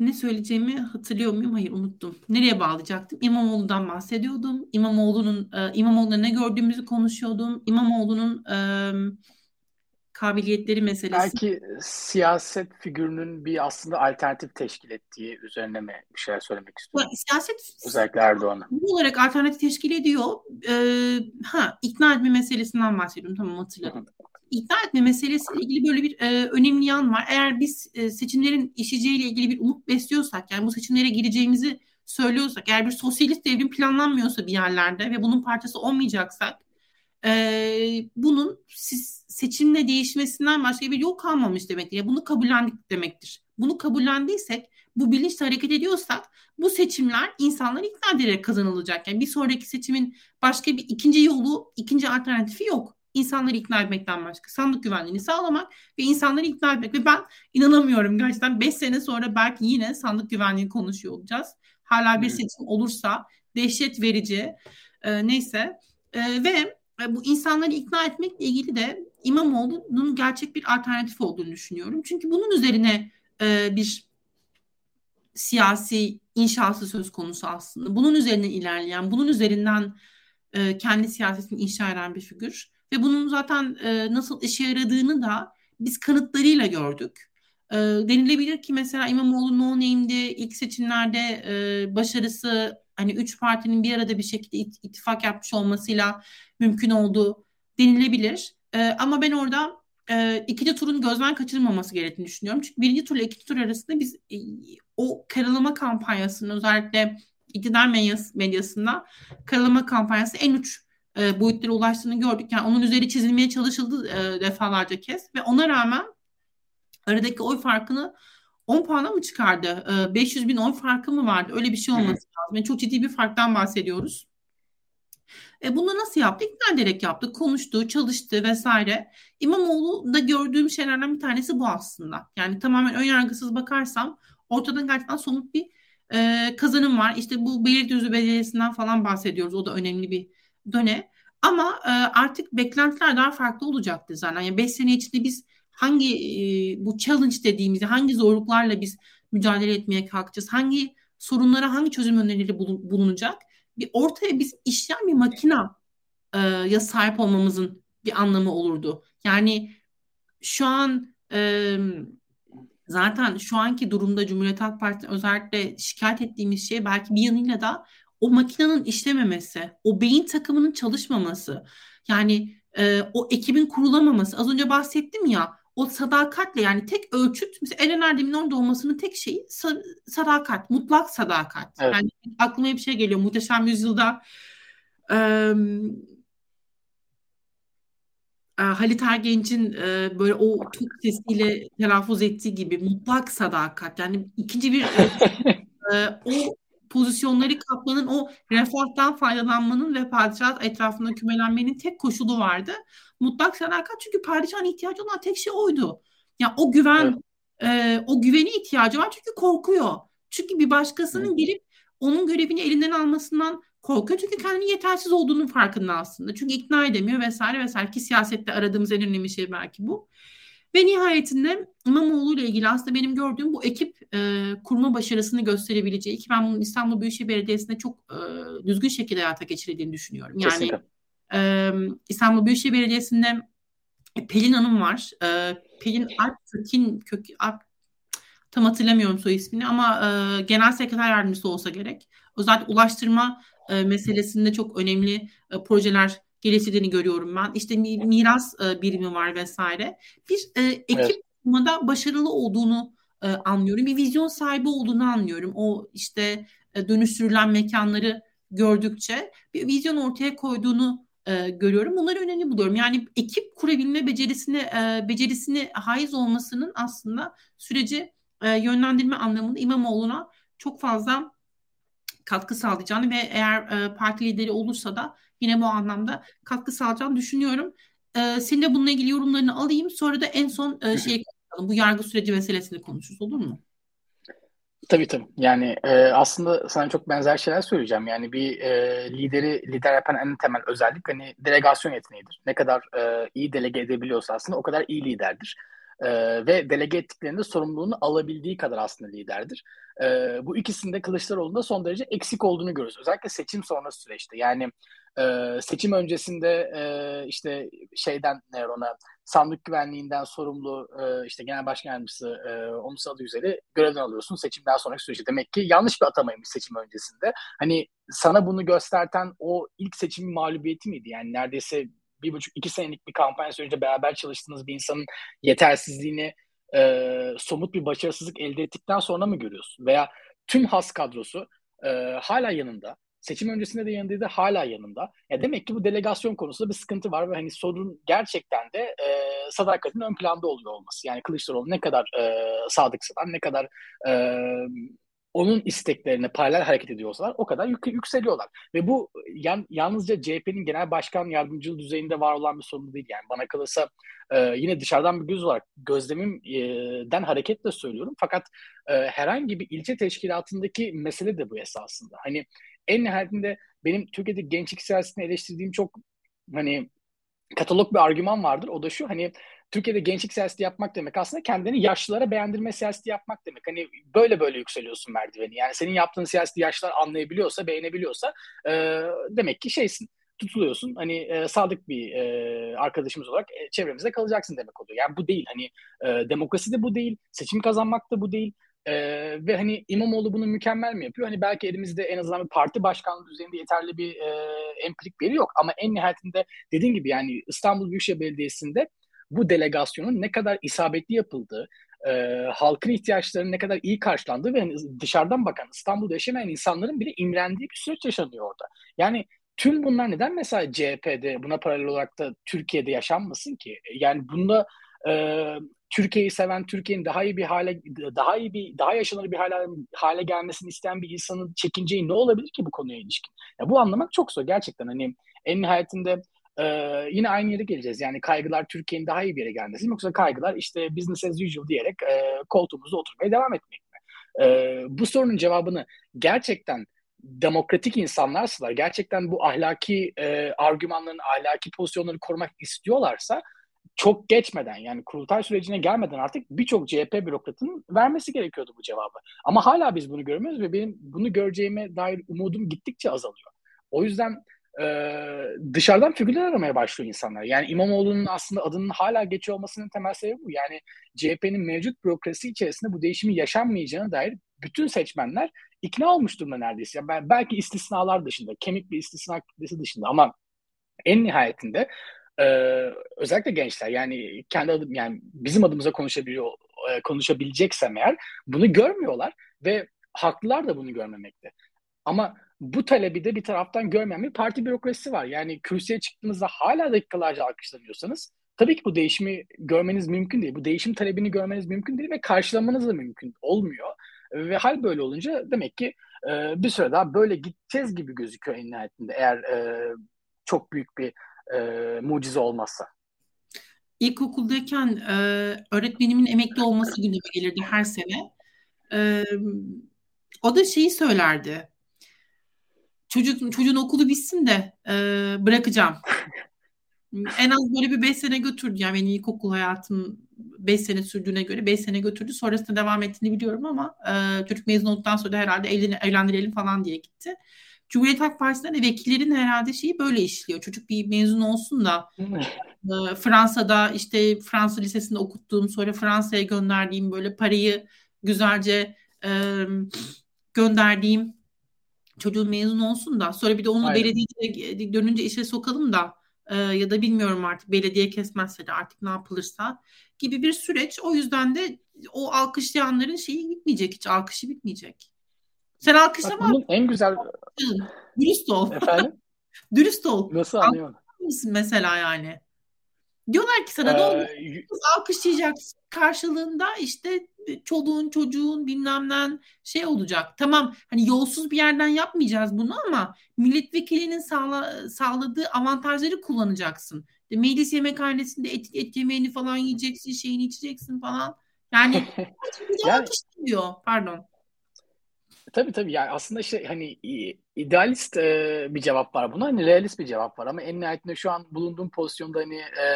ne söyleyeceğimi hatırlıyor muyum? Hayır unuttum. Nereye bağlayacaktım? İmamoğlu'ndan bahsediyordum. İmamoğlu'nun e, İmamoğlu'nda ne gördüğümüzü konuşuyordum. İmamoğlu'nun e, kabiliyetleri meselesi. Belki siyaset figürünün bir aslında alternatif teşkil ettiği üzerine mi bir şeyler söylemek istiyorum? Siyaset özellikle Erdoğan'a. Bu olarak alternatif teşkil ediyor. Ee, ha ikna etme meselesinden bahsediyorum tamam hatırladım. Hı ikna etme meselesiyle ilgili böyle bir e, önemli yan var. Eğer biz e, seçimlerin işleyeceğiyle ilgili bir umut besliyorsak, yani bu seçimlere gireceğimizi söylüyorsak, eğer bir sosyalist devrim planlanmıyorsa bir yerlerde ve bunun parçası olmayacaksak, e, bunun siz seçimle değişmesinden başka bir yol kalmamış demektir. Yani bunu kabullendik demektir. Bunu kabullendiysek, bu bilinçle hareket ediyorsak bu seçimler insanlar ikna ederek kazanılacak. Yani bir sonraki seçimin başka bir ikinci yolu, ikinci alternatifi yok insanları ikna etmekten başka. Sandık güvenliğini sağlamak ve insanları ikna etmek. Ve ben inanamıyorum gerçekten 5 sene sonra belki yine sandık güvenliği konuşuyor olacağız. Hala bir seçim olursa dehşet verici e, neyse e, ve bu insanları ikna etmekle ilgili de İmamoğlu'nun gerçek bir alternatif olduğunu düşünüyorum. Çünkü bunun üzerine e, bir siyasi inşası söz konusu aslında. Bunun üzerinden ilerleyen, bunun üzerinden e, kendi siyasetini inşa eden bir figür. Ve bunun zaten e, nasıl işe yaradığını da biz kanıtlarıyla gördük. E, denilebilir ki mesela İmamoğlu no name'di ilk seçimlerde e, başarısı hani üç partinin bir arada bir şekilde it, ittifak yapmış olmasıyla mümkün oldu denilebilir. E, ama ben orada e, ikinci turun gözden kaçırılmaması gerektiğini düşünüyorum. Çünkü birinci turla ikinci tur arasında biz e, o karalama kampanyasının özellikle iktidar medyasında karalama kampanyası en uç e, boyutlara ulaştığını gördük. Yani onun üzeri çizilmeye çalışıldı e, defalarca kez ve ona rağmen aradaki oy farkını 10 puana mı çıkardı? E, 500 bin oy farkı mı vardı? Öyle bir şey olması lazım. Yani çok ciddi bir farktan bahsediyoruz. E bunu nasıl yaptı? İkna ederek yaptı. Konuştu, çalıştı vesaire. İmamoğlu da gördüğüm şeylerden bir tanesi bu aslında. Yani tamamen ön yargısız bakarsam ortada gerçekten somut bir e, kazanım var. İşte bu Beylikdüzü Belediyesi'nden falan bahsediyoruz. O da önemli bir döne. Ama e, artık beklentiler daha farklı olacaktır zaten. Yani 5 sene içinde biz hangi e, bu challenge dediğimiz hangi zorluklarla biz mücadele etmeye kalkacağız? Hangi sorunlara hangi çözüm önerileri bulunacak? Bir ortaya biz işleyen bir makina e, ya sahip olmamızın bir anlamı olurdu. Yani şu an e, zaten şu anki durumda Cumhuriyet Halk Partisi özellikle şikayet ettiğimiz şey belki bir yanıyla da o makinenin işlememesi, o beyin takımının çalışmaması, yani e, o ekibin kurulamaması. Az önce bahsettim ya o sadakatle yani tek ölçüt mesela Eren Erdem'in orada olmasının tek şeyi sadakat, mutlak sadakat. Evet. Yani aklıma bir şey geliyor. Muhteşem Yüzyılda e, Halit Ergenç'in e, böyle o Türk sesiyle telaffuz ettiği gibi mutlak sadakat. Yani ikinci bir e, o pozisyonları kapmanın o refahtan faydalanmanın ve padişah etrafında kümelenmenin tek koşulu vardı. Mutlak sadakat çünkü padişahın ihtiyacı olan tek şey oydu. Ya yani o güven evet. e, o güveni ihtiyacı var çünkü korkuyor. Çünkü bir başkasının evet. gelip onun görevini elinden almasından korkuyor. Çünkü kendini yetersiz olduğunun farkında aslında. Çünkü ikna edemiyor vesaire vesaire ki siyasette aradığımız en önemli şey belki bu. Ve nihayetinde İmamoğlu ile ilgili aslında benim gördüğüm bu ekip e, kurma başarısını gösterebileceği ki ben bunun İstanbul Büyükşehir Belediyesi'nde çok e, düzgün şekilde hayata geçirildiğini düşünüyorum. Yani e, İstanbul Büyükşehir Belediyesi'nde Pelin Hanım var. E, Pelin Alptekin kök Alp, tam hatırlamıyorum soy ismini ama e, genel sekreter yardımcısı olsa gerek. Özellikle ulaştırma e, meselesinde çok önemli e, projeler geliştirdiğini görüyorum ben. İşte miras e, birimi var vesaire. Bir e, ekip evet. başarılı olduğunu e, anlıyorum. Bir vizyon sahibi olduğunu anlıyorum. O işte e, dönüştürülen mekanları gördükçe bir vizyon ortaya koyduğunu e, görüyorum. Bunları önemli buluyorum. Yani ekip kurabilme becerisine e, becerisine haiz olmasının aslında süreci e, yönlendirme anlamında İmamoğlu'na çok fazla katkı sağlayacağını ve eğer e, parti lideri olursa da yine bu anlamda katkı sağlayacağını düşünüyorum. E, senin de bununla ilgili yorumlarını alayım. Sonra da en son e, şeyi konuşalım. Bu yargı süreci meselesini konuşuruz olur mu? Tabii tabii. Yani e, aslında sana çok benzer şeyler söyleyeceğim. Yani bir e, lideri lider yapan en temel özellik hani delegasyon yeteneğidir. Ne kadar e, iyi delege edebiliyorsa aslında o kadar iyi liderdir. E, ve delege ettiklerinde sorumluluğunu alabildiği kadar aslında liderdir. E, bu ikisinde Kılıçdaroğlu'nda son derece eksik olduğunu görüyoruz. Özellikle seçim sonrası süreçte. Yani e, seçim öncesinde e, işte şeyden ne ona sandık güvenliğinden sorumlu e, işte genel başkan yardımcısı e, Omus üzeri görevden alıyorsun seçimden sonraki süreçte. Demek ki yanlış bir atamaymış seçim öncesinde. Hani sana bunu gösterten o ilk seçimin mağlubiyeti miydi? Yani neredeyse bir buçuk iki senelik bir kampanya sürecinde beraber çalıştığınız bir insanın yetersizliğini e, somut bir başarısızlık elde ettikten sonra mı görüyorsun? Veya tüm has kadrosu e, hala yanında. Seçim öncesinde de yanındaydı, hala yanında. Ya demek ki bu delegasyon konusunda bir sıkıntı var ve hani sorun gerçekten de e, sadakatin ön planda oluyor olması. Yani Kılıçdaroğlu ne kadar e, sadıksalar, ne kadar e, onun isteklerine paralel hareket ediyorsalar o kadar yük, yükseliyorlar. Ve bu yan, yalnızca CHP'nin genel başkan yardımcılığı düzeyinde var olan bir sorun değil. Yani bana kalırsa e, yine dışarıdan bir göz olarak gözlemimden hareketle söylüyorum. Fakat e, herhangi bir ilçe teşkilatındaki mesele de bu esasında. Hani en nihayetinde benim Türkiye'de gençlik siyasetini eleştirdiğim çok hani katalog bir argüman vardır. O da şu hani Türkiye'de gençlik siyaseti yapmak demek aslında kendini yaşlılara beğendirme siyaseti yapmak demek. Hani böyle böyle yükseliyorsun merdiveni. Yani senin yaptığın siyaseti yaşlılar anlayabiliyorsa, beğenebiliyorsa e, demek ki şeysin tutuluyorsun. Hani e, sadık bir e, arkadaşımız olarak e, çevremizde kalacaksın demek oluyor. Yani bu değil. Hani e, demokrasi de bu değil. Seçim kazanmak da bu değil. E, ve hani İmamoğlu bunu mükemmel mi yapıyor? Hani belki elimizde en azından bir parti başkanlığı düzeyinde yeterli bir e, empirik veri yok. Ama en nihayetinde dediğim gibi yani İstanbul Büyükşehir Belediyesi'nde bu delegasyonun ne kadar isabetli yapıldığı, e, halkın ihtiyaçlarının ne kadar iyi karşılandığı ve yani dışarıdan bakan İstanbul'da yaşamayan insanların bile imrendiği bir süreç yaşanıyor orada. Yani tüm bunlar neden mesela CHP'de buna paralel olarak da Türkiye'de yaşanmasın ki? Yani bunda e, Türkiye'yi seven, Türkiye'nin daha iyi bir hale, daha iyi bir, daha yaşanır bir hale, hale gelmesini isteyen bir insanın çekinceği ne olabilir ki bu konuya ilişkin? Ya bu anlamak çok zor gerçekten. Hani en nihayetinde e, yine aynı yere geleceğiz. Yani kaygılar Türkiye'nin daha iyi bir yere gelmesi mi yoksa kaygılar işte business as usual diyerek e, koltuğumuzda oturmaya devam etmek mi? E, bu sorunun cevabını gerçekten demokratik insanlarsalar, gerçekten bu ahlaki e, argümanların, ahlaki pozisyonları korumak istiyorlarsa çok geçmeden yani kurultay sürecine gelmeden artık birçok CHP bürokratının vermesi gerekiyordu bu cevabı. Ama hala biz bunu görmüyoruz ve benim bunu göreceğime dair umudum gittikçe azalıyor. O yüzden e, dışarıdan figürler aramaya başlıyor insanlar. Yani İmamoğlu'nun aslında adının hala geçiyor olmasının temel sebebi bu. Yani CHP'nin mevcut bürokrasi içerisinde bu değişimi yaşanmayacağına dair bütün seçmenler ikna olmuş durumda neredeyse. Yani belki istisnalar dışında, kemik bir istisna kitlesi dışında ama en nihayetinde e, özellikle gençler yani kendi adım yani bizim adımıza konuşabiliyor e, konuşabileceksem eğer bunu görmüyorlar ve haklılar da bunu görmemekte. Ama bu talebi de bir taraftan görmeyen bir parti bürokrasisi var. Yani kürsüye çıktığınızda hala dakikalarca alkışlanıyorsanız tabii ki bu değişimi görmeniz mümkün değil. Bu değişim talebini görmeniz mümkün değil ve karşılamanız da mümkün olmuyor. Ve hal böyle olunca demek ki e, bir süre daha böyle gideceğiz gibi gözüküyor en nihayetinde eğer e, çok büyük bir e, mucize olmazsa. İlkokuldayken e, öğretmenimin emekli olması gündeme gelirdi her sene. E, o da şeyi söylerdi. Çocuk, çocuğun okulu bitsin de e, bırakacağım. en az böyle bir beş sene götürdü. Yani benim ilkokul hayatım beş sene sürdüğüne göre beş sene götürdü. Sonrasında devam ettiğini biliyorum ama e, çocuk mezun olduktan sonra da herhalde evlen, evlendirelim falan diye gitti. Cumhuriyet Halk Partisi'nde de vekillerin herhalde şeyi böyle işliyor. Çocuk bir mezun olsun da e, Fransa'da işte Fransa Lisesi'nde okuttuğum sonra Fransa'ya gönderdiğim böyle parayı güzelce e, gönderdiğim çocuğun mezun olsun da sonra bir de onu belediyeye dönünce işe sokalım da e, ya da bilmiyorum artık belediye kesmezse de artık ne yapılırsa gibi bir süreç. O yüzden de o alkışlayanların şeyi bitmeyecek hiç alkışı bitmeyecek. Sen alkışlama. Bak bunun en güzel... Dürüst ol. Efendim? Dürüst ol. Nasıl anlıyorum? mısın mesela yani? Diyorlar ki sana ee, ne alkışlayacaksın karşılığında işte çoluğun çocuğun bilmem ne şey olacak. Tamam hani yolsuz bir yerden yapmayacağız bunu ama milletvekilinin sağla, sağladığı avantajları kullanacaksın. De, meclis yemekhanesinde et, et yemeğini falan yiyeceksin, şeyini içeceksin falan. Yani, yani diyor. Pardon. Tabii tabii yani aslında işte hani idealist e, bir cevap var buna hani realist bir cevap var ama en nihayetinde şu an bulunduğum pozisyonda hani e,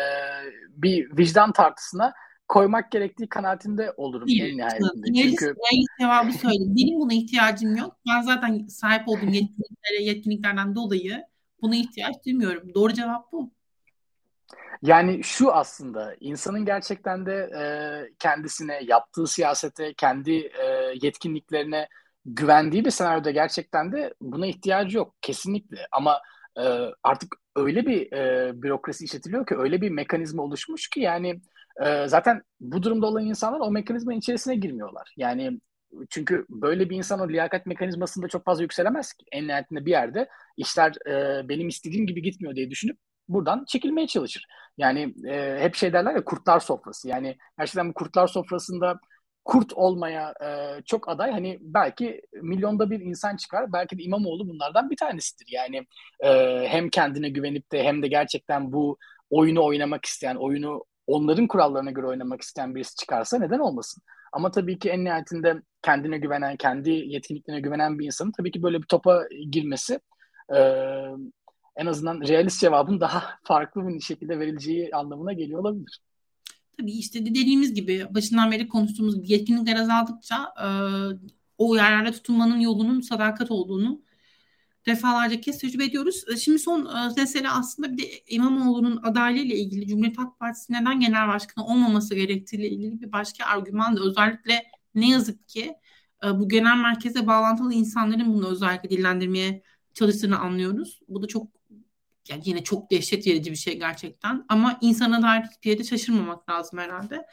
bir vicdan tartısına koymak gerektiği kanaatinde olurum Değil, en nihayetinde. Realist, Çünkü realist cevabı söyleyeyim. Benim buna ihtiyacım yok. Ben zaten sahip olduğum yetkinliklere, yetkinliklerden dolayı buna ihtiyaç duymuyorum. Doğru cevap bu. Yani şu aslında insanın gerçekten de e, kendisine, yaptığı siyasete, kendi e, yetkinliklerine güvendiği bir senaryoda gerçekten de buna ihtiyacı yok kesinlikle ama e, artık öyle bir e, bürokrasi işletiliyor ki öyle bir mekanizma oluşmuş ki yani e, zaten bu durumda olan insanlar o mekanizmanın içerisine girmiyorlar. Yani çünkü böyle bir insan o liyakat mekanizmasında çok fazla yükselemez ki. En nihayetinde bir yerde işler e, benim istediğim gibi gitmiyor diye düşünüp buradan çekilmeye çalışır. Yani e, hep şey derler ya kurtlar sofrası. Yani gerçekten bu kurtlar sofrasında kurt olmaya e, çok aday. Hani belki milyonda bir insan çıkar. Belki de İmamoğlu bunlardan bir tanesidir. Yani e, hem kendine güvenip de hem de gerçekten bu oyunu oynamak isteyen, oyunu onların kurallarına göre oynamak isteyen birisi çıkarsa neden olmasın? Ama tabii ki en nihayetinde kendine güvenen, kendi yetkinliklerine güvenen bir insanın tabii ki böyle bir topa girmesi e, en azından realist cevabın daha farklı bir şekilde verileceği anlamına geliyor olabilir. Tabii işte dediğimiz gibi başından beri konuştuğumuz gibi yetkinlikler azaldıkça e, o yerlerde tutunmanın yolunun sadakat olduğunu defalarca kez tecrübe ediyoruz. E, şimdi son e, mesele aslında bir de İmamoğlu'nun adaylığıyla ilgili Cumhuriyet Halk Partisi neden genel başkanı olmaması gerektiğiyle ilgili bir başka argüman da özellikle ne yazık ki e, bu genel merkeze bağlantılı insanların bunu özellikle dillendirmeye çalıştığını anlıyoruz. Bu da çok yani yine çok dehşet verici bir şey gerçekten ama insana dair bir yerde şaşırmamak lazım herhalde.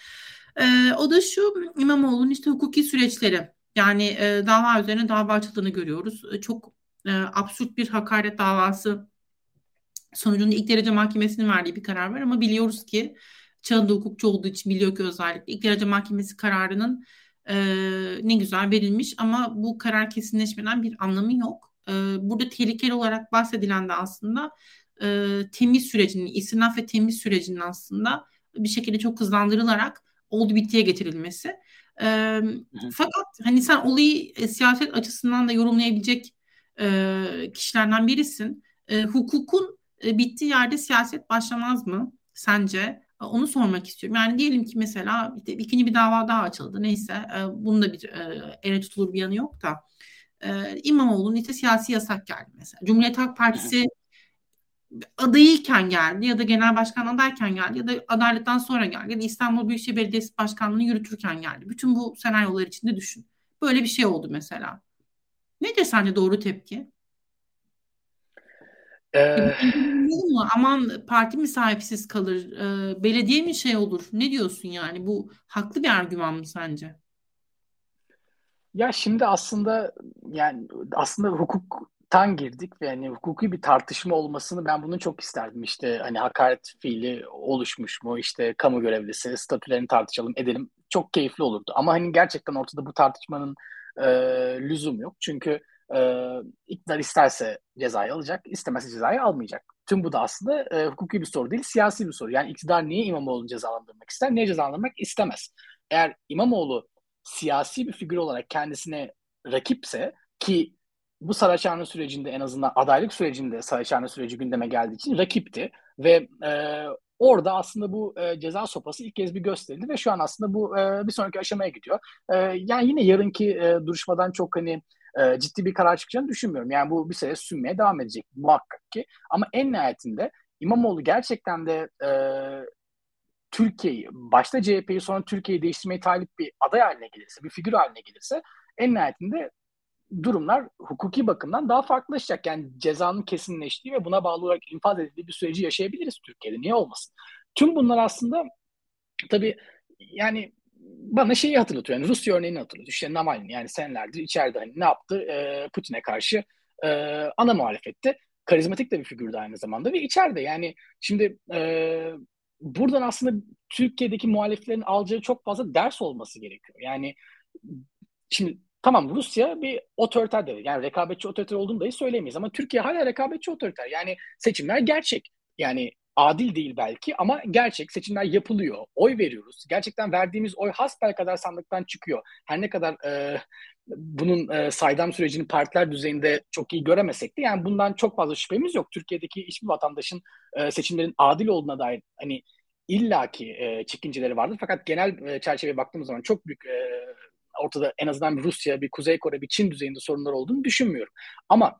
Ee, o da şu İmamoğlu'nun işte hukuki süreçleri yani e, dava üzerine dava açıldığını görüyoruz. E, çok e, absürt bir hakaret davası sonucunda ilk derece mahkemesinin verdiği bir karar var ama biliyoruz ki çağında hukukçu olduğu için biliyor ki özellikle ilk derece mahkemesi kararının e, ne güzel verilmiş ama bu karar kesinleşmeden bir anlamı yok. E, burada tehlikeli olarak bahsedilen de aslında e, temiz sürecinin, istinaf ve temiz sürecinin aslında bir şekilde çok hızlandırılarak oldu bittiye getirilmesi. E, fakat hani sen olayı e, siyaset açısından da yorumlayabilecek e, kişilerden birisin. E, hukukun e, bittiği yerde siyaset başlamaz mı sence? E, onu sormak istiyorum. Yani diyelim ki mesela işte ikinci bir dava daha açıldı. Neyse e, bunun da bir e, ele tutulur bir yanı yok da. E, İmamoğlu'nun işte siyasi yasak geldi mesela. Cumhuriyet Halk Partisi adayıyken geldi ya da genel başkan adayken geldi ya da adaylıktan sonra geldi ya da İstanbul Büyükşehir Belediyesi Başkanlığı'nı yürütürken geldi. Bütün bu senaryolar içinde düşün. Böyle bir şey oldu mesela. Nedir sence doğru tepki? Ee, mu? Aman parti mi sahipsiz kalır, e, belediye mi şey olur? Ne diyorsun yani? Bu haklı bir argüman mı sence? Ya şimdi aslında yani aslında hukuktan girdik ve yani hukuki bir tartışma olmasını ben bunu çok isterdim. İşte hani hakaret fiili oluşmuş mu? İşte kamu görevlisi statülerini tartışalım edelim. Çok keyifli olurdu. Ama hani gerçekten ortada bu tartışmanın e, lüzum yok. Çünkü e, iktidar isterse cezayı alacak, istemezse cezayı almayacak. Tüm bu da aslında e, hukuki bir soru değil, siyasi bir soru. Yani iktidar niye İmamoğlu'nu cezalandırmak ister, niye cezalandırmak istemez? Eğer İmamoğlu siyasi bir figür olarak kendisine rakipse ki bu Saraçhane sürecinde en azından adaylık sürecinde Saraçhane süreci gündeme geldiği için rakipti ve e, orada aslında bu e, ceza sopası ilk kez bir gösterildi ve şu an aslında bu e, bir sonraki aşamaya gidiyor. E, yani yine yarınki e, duruşmadan çok hani e, ciddi bir karar çıkacağını düşünmüyorum. Yani bu bir süre sünmeye devam edecek muhakkak ki. Ama en nihayetinde İmamoğlu gerçekten de e, Türkiye'yi, başta CHP'yi sonra Türkiye'yi değiştirmeye talip bir aday haline gelirse, bir figür haline gelirse en nihayetinde durumlar hukuki bakımdan daha farklılaşacak. Yani cezanın kesinleştiği ve buna bağlı olarak infaz edildiği bir süreci yaşayabiliriz Türkiye'de. Niye olmasın? Tüm bunlar aslında tabii yani bana şeyi hatırlatıyor. Yani Rusya örneğini hatırlatıyor. İşte Navalny yani senelerdir içeride hani ne yaptı? E, Putin'e karşı e, ana muhalefette. Karizmatik de bir figürdü aynı zamanda ve içeride yani şimdi e, buradan aslında Türkiye'deki muhaliflerin alacağı çok fazla ders olması gerekiyor. Yani şimdi tamam Rusya bir otoriter. Yani rekabetçi otoriter olduğunu dahi söyleyemeyiz ama Türkiye hala rekabetçi otoriter. Yani seçimler gerçek. Yani adil değil belki ama gerçek seçimler yapılıyor. Oy veriyoruz. Gerçekten verdiğimiz oy hasbel kadar sandıktan çıkıyor. Her ne kadar e, bunun e, saydam sürecini partiler düzeyinde çok iyi göremesek de yani bundan çok fazla şüphemiz yok. Türkiye'deki hiçbir vatandaşın e, seçimlerin adil olduğuna dair hani illaki e, çekinceleri vardır. Fakat genel e, çerçeveye baktığımız zaman çok büyük e, ortada en azından bir Rusya, bir Kuzey Kore, bir Çin düzeyinde sorunlar olduğunu düşünmüyorum. Ama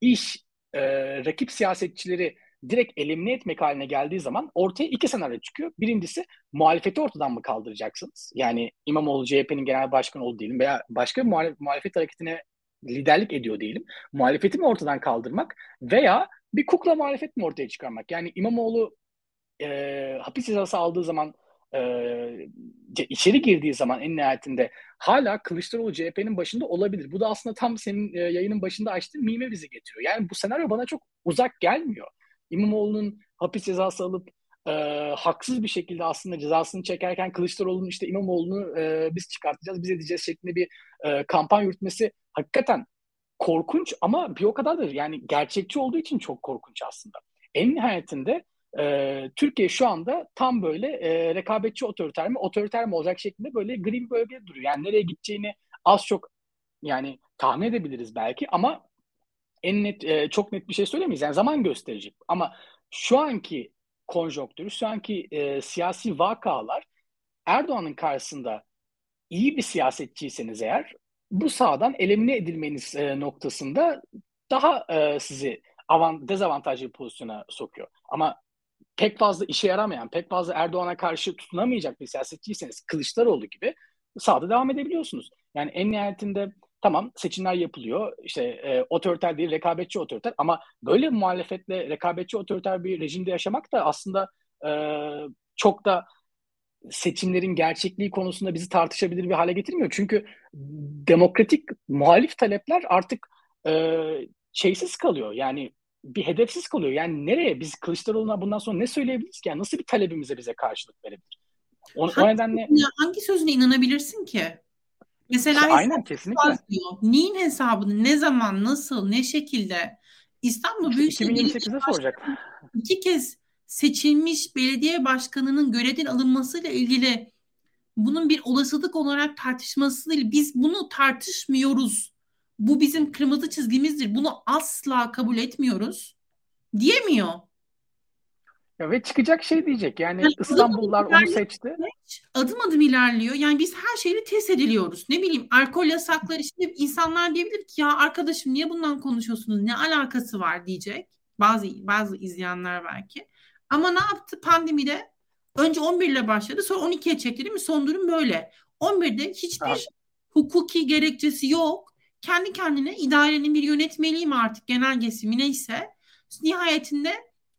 iş e, rakip siyasetçileri direkt elimine etmek haline geldiği zaman ortaya iki senaryo çıkıyor. Birincisi muhalefeti ortadan mı kaldıracaksınız? Yani İmamoğlu CHP'nin genel başkanı oldu diyelim veya başka bir muhalef muhalefet hareketine liderlik ediyor diyelim. Muhalefeti mi ortadan kaldırmak veya bir kukla muhalefet mi ortaya çıkarmak? Yani İmamoğlu e, hapis cezası aldığı zaman e, içeri girdiği zaman en nihayetinde hala Kılıçdaroğlu CHP'nin başında olabilir. Bu da aslında tam senin e, yayının başında açtığın mime bizi getiriyor. Yani bu senaryo bana çok uzak gelmiyor. İmamoğlu'nun hapis cezası alıp e, haksız bir şekilde aslında cezasını çekerken Kılıçdaroğlu'nun işte İmamoğlu'nu e, biz çıkartacağız, biz edeceğiz şeklinde bir e, kampanya yürütmesi hakikaten korkunç ama bir o kadar da yani gerçekçi olduğu için çok korkunç aslında. En nihayetinde e, Türkiye şu anda tam böyle e, rekabetçi otoriter mi, otoriter mi olacak şeklinde böyle gri bir bölgede duruyor. Yani nereye gideceğini az çok yani tahmin edebiliriz belki ama en net e, çok net bir şey söylemeyiz. Yani zaman gösterecek. Ama şu anki konjonktür, şu anki e, siyasi vakalar Erdoğan'ın karşısında iyi bir siyasetçiyseniz eğer bu sahadan elimine edilmeniz e, noktasında daha e, sizi avant, dezavantajlı bir pozisyona sokuyor. Ama pek fazla işe yaramayan, pek fazla Erdoğan'a karşı tutunamayacak bir siyasetçiyseniz Kılıçdaroğlu gibi sağda devam edebiliyorsunuz. Yani en nihayetinde tamam seçimler yapılıyor. İşte e, otoriter değil, rekabetçi otoriter ama böyle bir muhalefetle rekabetçi otoriter bir rejimde yaşamak da aslında e, çok da seçimlerin gerçekliği konusunda bizi tartışabilir bir hale getirmiyor. Çünkü demokratik muhalif talepler artık e, şeysiz kalıyor. Yani bir hedefsiz kalıyor. Yani nereye biz Kılıçdaroğlu'na bundan sonra ne söyleyebiliriz ki? Yani nasıl bir talebimize bize karşılık verebilir? O, hangi, o nedenle hangi sözüne inanabilirsin ki? Mesela işte aynen kesinlikle. Diyor. Neyin hesabını, ne zaman, nasıl, ne şekilde? İstanbul Büyükşehir 2028'e soracak. İki kez seçilmiş belediye başkanının görevden alınmasıyla ilgili bunun bir olasılık olarak tartışması değil. Biz bunu tartışmıyoruz. Bu bizim kırmızı çizgimizdir. Bunu asla kabul etmiyoruz. Diyemiyor. Ya ve çıkacak şey diyecek. Yani, yani İstanbullular onu seçti. Adım adım ilerliyor. Yani biz her şeyi test ediliyoruz. Ne bileyim alkol yasakları işte insanlar diyebilir ki ya arkadaşım niye bundan konuşuyorsunuz? Ne alakası var diyecek. Bazı bazı izleyenler belki. Ama ne yaptı pandemide? Önce 11 ile başladı sonra 12'ye çekti değil mi? Son durum böyle. 11'de hiçbir evet. hukuki gerekçesi yok. Kendi kendine idarenin bir yönetmeliği mi artık genelgesi mi neyse. Nihayetinde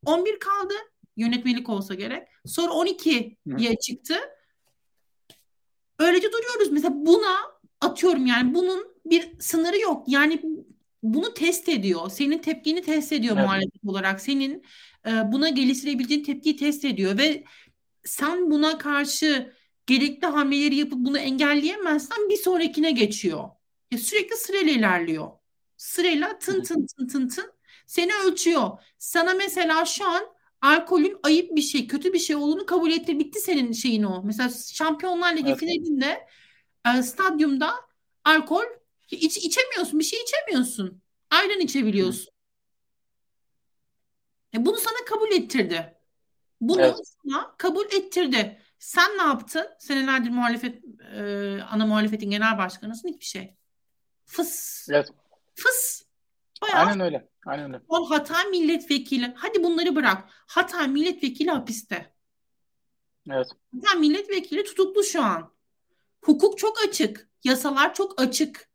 11 kaldı. Yönetmelik olsa gerek. Sonra 12'ye çıktı. Öylece duruyoruz. Mesela buna atıyorum yani bunun bir sınırı yok. Yani bunu test ediyor. Senin tepkini test ediyor evet. muhalefet olarak. Senin e, buna geliştirebileceğin tepkiyi test ediyor ve sen buna karşı gerekli hamleleri yapıp bunu engelleyemezsen bir sonrakine geçiyor. Ya sürekli sırayla ilerliyor. Sırayla tın tın tın tın tın seni ölçüyor. Sana mesela şu an alkolün ayıp bir şey, kötü bir şey olduğunu kabul etti. Bitti senin şeyin o. Mesela Şampiyonlar Ligi evet. finalinde e, stadyumda alkol iç, içemiyorsun. Bir şey içemiyorsun. Ayran içebiliyorsun. E bunu sana kabul ettirdi. Bunu evet. sana kabul ettirdi. Sen ne yaptın? Senelerdir muhalefet e, ana muhalefetin genel başkanısın hiçbir şey. Fıs. Evet. Fıs. Bayağı Aynen öyle. Aynen öyle. O Hatay milletvekili. Hadi bunları bırak. Hatay milletvekili hapiste. Evet. Hatay milletvekili tutuklu şu an. Hukuk çok açık. Yasalar çok açık.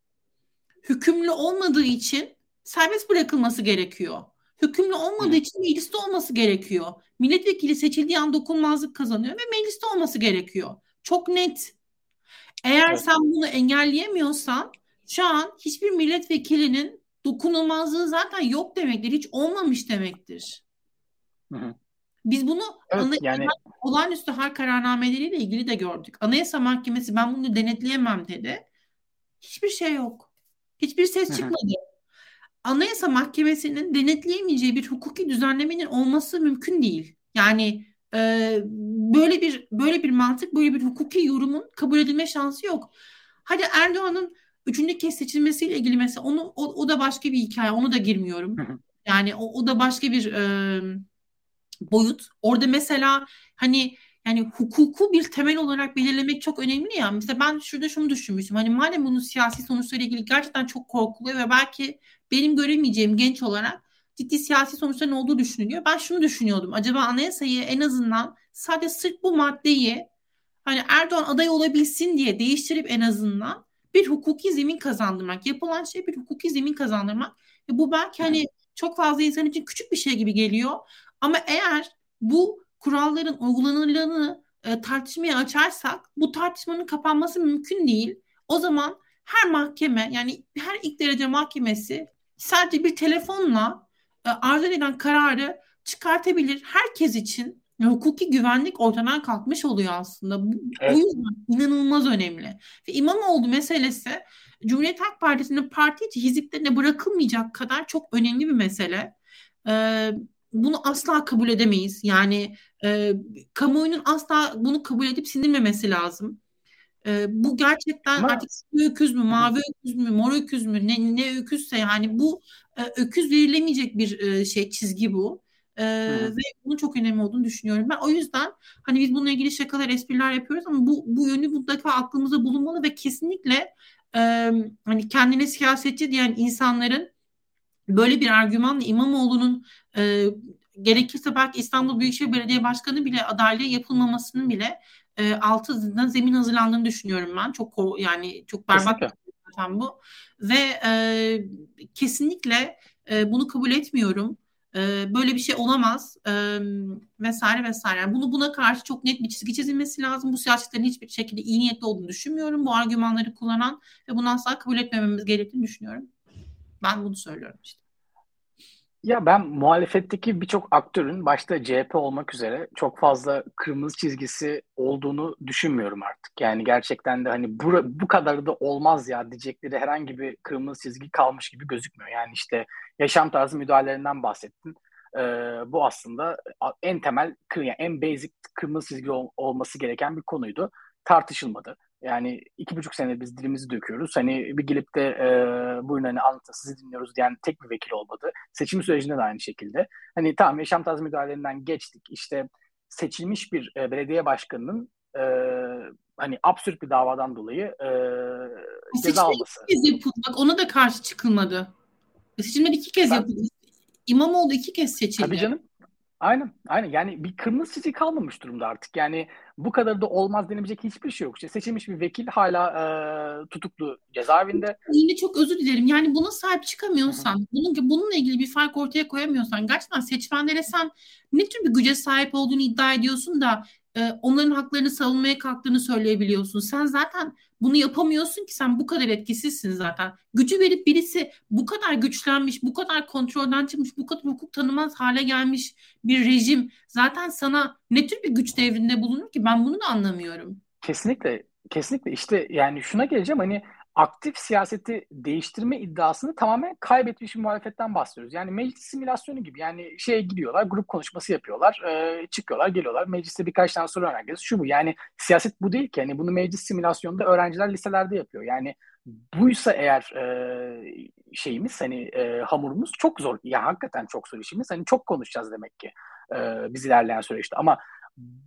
Hükümlü olmadığı için serbest bırakılması gerekiyor. Hükümlü olmadığı Hı. için mecliste olması gerekiyor. Milletvekili seçildiği an dokunmazlık kazanıyor ve mecliste olması gerekiyor. Çok net. Eğer evet. sen bunu engelleyemiyorsan şu an hiçbir milletvekilinin dokunulmazlığı zaten yok demektir. Hiç olmamış demektir. Hı hı. Biz bunu evet, anayasa, yani... olağanüstü hal kararnameleriyle ilgili de gördük. Anayasa Mahkemesi ben bunu denetleyemem dedi. Hiçbir şey yok. Hiçbir ses çıkmadı. Hı hı. Anayasa Mahkemesi'nin denetleyemeyeceği bir hukuki düzenlemenin olması mümkün değil. Yani e, böyle bir böyle bir mantık, böyle bir hukuki yorumun kabul edilme şansı yok. Hadi Erdoğan'ın üçüncü kez seçilmesiyle ilgili mesela onu o, o da başka bir hikaye. Onu da girmiyorum. Yani o, o da başka bir e, boyut. Orada mesela hani yani hukuku bir temel olarak belirlemek çok önemli ya. Mesela ben şurada şunu düşünmüştüm. Hani madem bunun siyasi sonuçlarıyla ilgili gerçekten çok korkuluyor ve belki benim göremeyeceğim genç olarak ciddi siyasi sonuçların olduğu düşünülüyor. Ben şunu düşünüyordum. Acaba anayasayı en azından sadece sırf bu maddeyi hani Erdoğan aday olabilsin diye değiştirip en azından bir hukuki zemin kazandırmak. Yapılan şey bir hukuki zemin kazandırmak. Ve bu belki hani çok fazla insan için küçük bir şey gibi geliyor. Ama eğer bu kuralların uygulanırlığını e, tartışmaya açarsak bu tartışmanın kapanması mümkün değil. O zaman her mahkeme yani her ilk derece mahkemesi sadece bir telefonla e, arzu edilen kararı çıkartabilir. Herkes için hukuki güvenlik ortadan kalkmış oluyor aslında. Bu, evet. Yüzden inanılmaz önemli. Ve İmamoğlu meselesi Cumhuriyet Halk Partisi'nin parti içi hiziplerine bırakılmayacak kadar çok önemli bir mesele. Ee, bunu asla kabul edemeyiz. Yani e, kamuoyunun asla bunu kabul edip sindirmemesi lazım. E, bu gerçekten Ama... artık öküz mü, mavi öküz mü, mor öküz mü, ne, ne öküzse yani bu e, öküz verilemeyecek bir e, şey çizgi bu. E, ve bunun çok önemli olduğunu düşünüyorum. Ben o yüzden hani biz bununla ilgili şakalar, espriler yapıyoruz ama bu, bu yönü mutlaka aklımızda bulunmalı ve kesinlikle e, hani kendine siyasetçi diyen insanların böyle bir argümanla İmamoğlu'nun e, gerekirse belki İstanbul Büyükşehir Belediye Başkanı bile adaylığı yapılmamasının bile e, altına zemin hazırlandığını düşünüyorum ben. Çok yani çok berbat zaten bu ve e, kesinlikle e, bunu kabul etmiyorum. Böyle bir şey olamaz vesaire vesaire. Yani bunu buna karşı çok net bir çizgi çizilmesi lazım. Bu siyasetlerin hiçbir şekilde iyi niyetli olduğunu düşünmüyorum. Bu argümanları kullanan ve bunu asla kabul etmememiz gerektiğini düşünüyorum. Ben bunu söylüyorum işte. Ya ben muhalefetteki birçok aktörün başta CHP olmak üzere çok fazla kırmızı çizgisi olduğunu düşünmüyorum artık. Yani gerçekten de hani bu, bu kadar da olmaz ya diyecekleri herhangi bir kırmızı çizgi kalmış gibi gözükmüyor. Yani işte yaşam tarzı müdahalelerinden bahsettin. Ee, bu aslında en temel, yani en basic kırmızı çizgi ol, olması gereken bir konuydu. Tartışılmadı. Yani iki buçuk sene biz dilimizi döküyoruz. Hani bir gelip de e, buyurun hani anlatın sizi dinliyoruz diyen tek bir vekil olmadı. Seçim sürecinde de aynı şekilde. Hani tamam yaşam tarzı müdahalelerinden geçtik. İşte seçilmiş bir e, belediye başkanının e, hani absürt bir davadan dolayı e, ceza alması. Bak ona da karşı çıkılmadı. Seçimler iki kez ben, yapıldı. İmamoğlu iki kez seçildi. Tabii canım. Aynen, aynen. Yani bir kırmızı çizgi kalmamış durumda artık. Yani bu kadar da olmaz denebilecek hiçbir şey yok. İşte seçilmiş bir vekil hala e, tutuklu cezaevinde. Yine çok özür dilerim. Yani buna sahip çıkamıyorsan, bunun bununla ilgili bir fark ortaya koyamıyorsan, gerçekten seçmenlere sen ne tür bir güce sahip olduğunu iddia ediyorsun da e, onların haklarını savunmaya kalktığını söyleyebiliyorsun. Sen zaten bunu yapamıyorsun ki sen bu kadar etkisizsin zaten. Gücü verip birisi bu kadar güçlenmiş, bu kadar kontrolden çıkmış, bu kadar hukuk tanımaz hale gelmiş bir rejim zaten sana ne tür bir güç devrinde bulunur ki ben bunu da anlamıyorum. Kesinlikle kesinlikle işte yani şuna geleceğim hani aktif siyaseti değiştirme iddiasını tamamen kaybetmiş bir muhalefetten bahsediyoruz. Yani meclis simülasyonu gibi yani şeye gidiyorlar, grup konuşması yapıyorlar, e, çıkıyorlar, geliyorlar. Mecliste birkaç tane soru öğrencisi. Şu bu yani siyaset bu değil ki. Yani bunu meclis simülasyonunda öğrenciler liselerde yapıyor. Yani buysa eğer e, şeyimiz hani e, hamurumuz çok zor. Ya hakikaten çok zor işimiz. Hani çok konuşacağız demek ki e, biz ilerleyen süreçte. Ama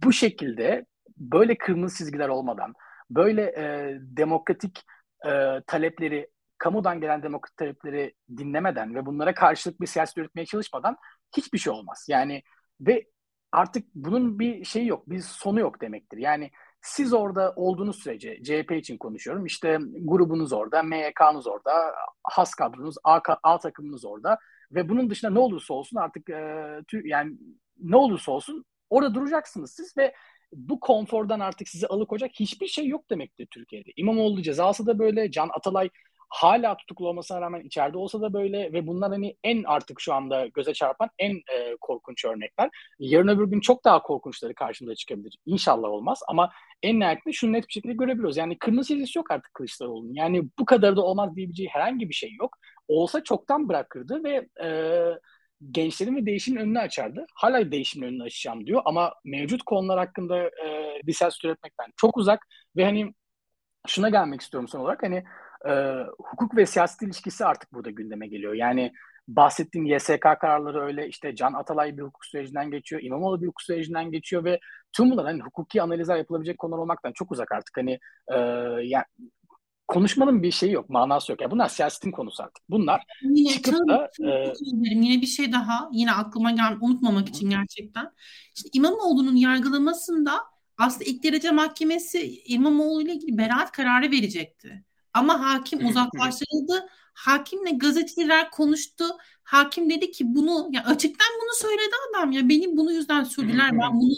bu şekilde böyle kırmızı çizgiler olmadan, böyle e, demokratik e, talepleri, kamudan gelen demokrat talepleri dinlemeden ve bunlara karşılık bir siyaset üretmeye çalışmadan hiçbir şey olmaz. Yani ve artık bunun bir şeyi yok, bir sonu yok demektir. Yani siz orada olduğunuz sürece, CHP için konuşuyorum, işte grubunuz orada, MYK'nız orada, has kadronuz, A, A takımınız orada ve bunun dışında ne olursa olsun artık e, yani ne olursa olsun orada duracaksınız siz ve bu konfordan artık sizi alıkoyacak hiçbir şey yok demektir Türkiye'de. İmamoğlu cezası da böyle, Can Atalay hala tutuklu olmasına rağmen içeride olsa da böyle ve bunlar hani en artık şu anda göze çarpan en e, korkunç örnekler. Yarın öbür gün çok daha korkunçları karşımıza çıkabilir. İnşallah olmaz ama en nihayetinde şunu net bir şekilde görebiliyoruz. Yani kırmızı çizgisi yok artık Kılıçdaroğlu'nun. Yani bu kadar da olmaz diyebileceği herhangi bir şey yok. Olsa çoktan bırakırdı ve e, gençlerin ve değişimin önünü açardı. Hala değişimin önünü açacağım diyor ama mevcut konular hakkında e, bir ses üretmekten çok uzak ve hani şuna gelmek istiyorum son olarak hani e, hukuk ve siyaset ilişkisi artık burada gündeme geliyor. Yani bahsettiğim YSK kararları öyle işte Can Atalay bir hukuk sürecinden geçiyor, İmamoğlu bir hukuk sürecinden geçiyor ve tüm bunlar hani hukuki analizler yapılabilecek konular olmaktan çok uzak artık. Hani e, yani konuşmanın bir şeyi yok, manası yok. Yani bunlar siyasetin konusu artık. Bunlar yine, çıkıp da... E... Yine bir şey daha, yine aklıma gel unutmamak için gerçekten. İşte İmamoğlu'nun yargılamasında aslında ilk derece mahkemesi İmamoğlu ile ilgili beraat kararı verecekti. Ama hakim uzaklaştırıldı. Hakimle gazeteciler konuştu. Hakim dedi ki bunu ya açıktan bunu söyledi adam ya beni bunu yüzden sürdüler. ben bunu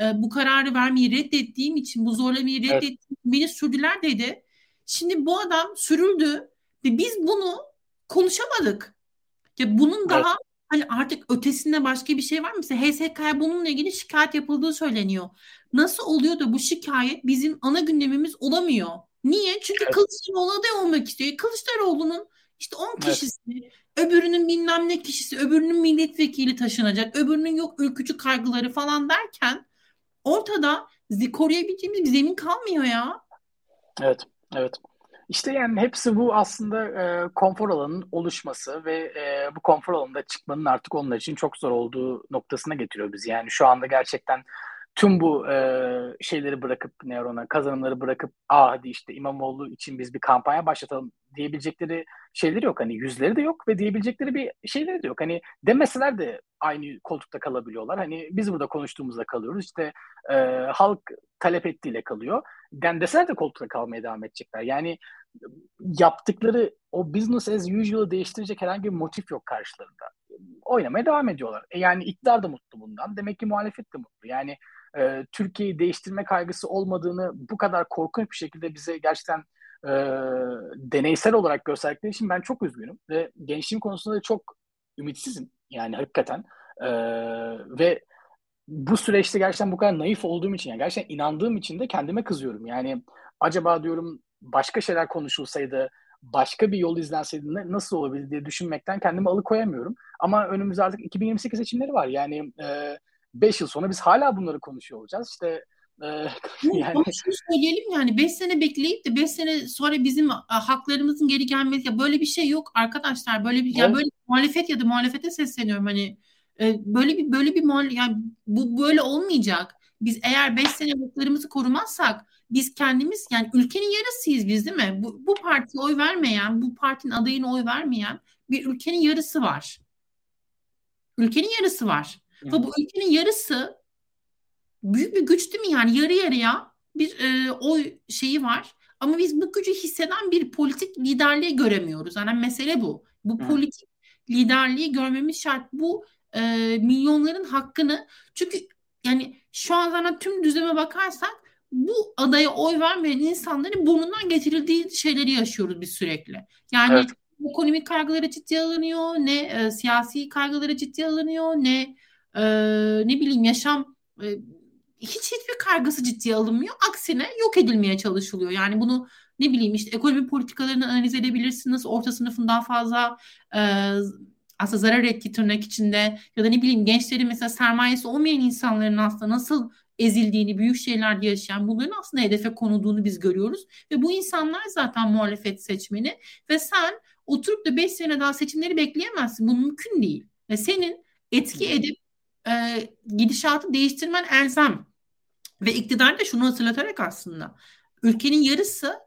e, bu kararı vermeyi reddettiğim için bu zorlamayı reddettiğim evet. beni sürdüler dedi. Şimdi bu adam sürüldü ve biz bunu konuşamadık. Ya bunun evet. daha hani artık ötesinde başka bir şey var mı? Mesela HSK'ya bununla ilgili şikayet yapıldığı söyleniyor. Nasıl oluyor da bu şikayet bizim ana gündemimiz olamıyor? Niye? Çünkü evet. Kılıçdaroğlu aday olmak istiyor. Kılıçdaroğlu'nun işte 10 kişisi, evet. öbürünün bilmem ne kişisi, öbürünün milletvekili taşınacak, öbürünün yok ülkücü kaygıları falan derken ortada koruyabileceğimiz bir zemin kalmıyor ya. Evet, evet. İşte yani hepsi bu aslında e, konfor alanının oluşması ve e, bu konfor alanında çıkmanın artık onlar için çok zor olduğu noktasına getiriyor bizi. Yani şu anda gerçekten tüm bu e, şeyleri bırakıp Neurona kazanımları bırakıp ah hadi işte İmamoğlu için biz bir kampanya başlatalım diyebilecekleri şeyleri yok. Hani yüzleri de yok ve diyebilecekleri bir şeyleri de yok. Hani demeseler de aynı koltukta kalabiliyorlar. Hani biz burada konuştuğumuzda kalıyoruz. İşte e, halk talep ettiğiyle kalıyor. Den deseler de koltukta kalmaya devam edecekler. Yani yaptıkları o business as usual'ı değiştirecek herhangi bir motif yok karşılarında. Oynamaya devam ediyorlar. E yani iktidar da mutlu bundan. Demek ki muhalefet de mutlu. Yani e, Türkiye'yi değiştirme kaygısı olmadığını bu kadar korkunç bir şekilde bize gerçekten e, deneysel olarak gösterdikleri için ben çok üzgünüm ve gençliğim konusunda da çok ümitsizim yani hakikaten e, ve bu süreçte gerçekten bu kadar naif olduğum için yani gerçekten inandığım için de kendime kızıyorum yani acaba diyorum başka şeyler konuşulsaydı başka bir yol izlenseydi nasıl olabilir diye düşünmekten kendimi alıkoyamıyorum. Ama önümüzde artık 2028 seçimleri var. Yani 5 e, yıl sonra biz hala bunları konuşuyor olacağız. İşte ee, yani... Ama şunu söyleyelim yani 5 sene bekleyip de 5 sene sonra bizim haklarımızın geri gelmesi ya böyle bir şey yok arkadaşlar böyle bir evet. ya böyle muhalefet ya da muhalefete sesleniyorum hani e, böyle bir böyle bir muhale yani bu böyle olmayacak. Biz eğer 5 sene haklarımızı korumazsak biz kendimiz yani ülkenin yarısıyız biz değil mi? Bu, bu partiye oy vermeyen, bu partinin adayına oy vermeyen bir ülkenin yarısı var. Ülkenin yarısı var. Evet. Ve bu ülkenin yarısı büyük bir güç değil mi yani yarı yarıya bir e, oy şeyi var. Ama biz bu gücü hisseden bir politik liderliği göremiyoruz. Yani mesele bu. Bu politik liderliği görmemiz şart. Bu e, milyonların hakkını çünkü yani şu an zaten tüm düzeme bakarsak bu adaya oy vermeyen insanların burnundan getirildiği şeyleri yaşıyoruz biz sürekli. Yani evet. ekonomik kaygıları ciddiye alınıyor, ne e, siyasi kaygıları ciddiye alınıyor, ne e, ne bileyim yaşam e, hiç hiçbir kargısı ciddiye alınmıyor. Aksine yok edilmeye çalışılıyor. Yani bunu ne bileyim işte ekonomi politikalarını analiz edebilirsiniz. Orta sınıfın daha fazla e, aslında zarar ettiği tırnak içinde ya da ne bileyim gençlerin mesela sermayesi olmayan insanların aslında nasıl ezildiğini, büyük şeylerde yaşayan bunların aslında hedefe konulduğunu biz görüyoruz. Ve bu insanlar zaten muhalefet seçmeni ve sen oturup da 5 sene daha seçimleri bekleyemezsin. Bu mümkün değil. Ve senin etki edip e, gidişatı değiştirmen elzem. Ve iktidar da şunu hatırlatarak aslında ülkenin yarısı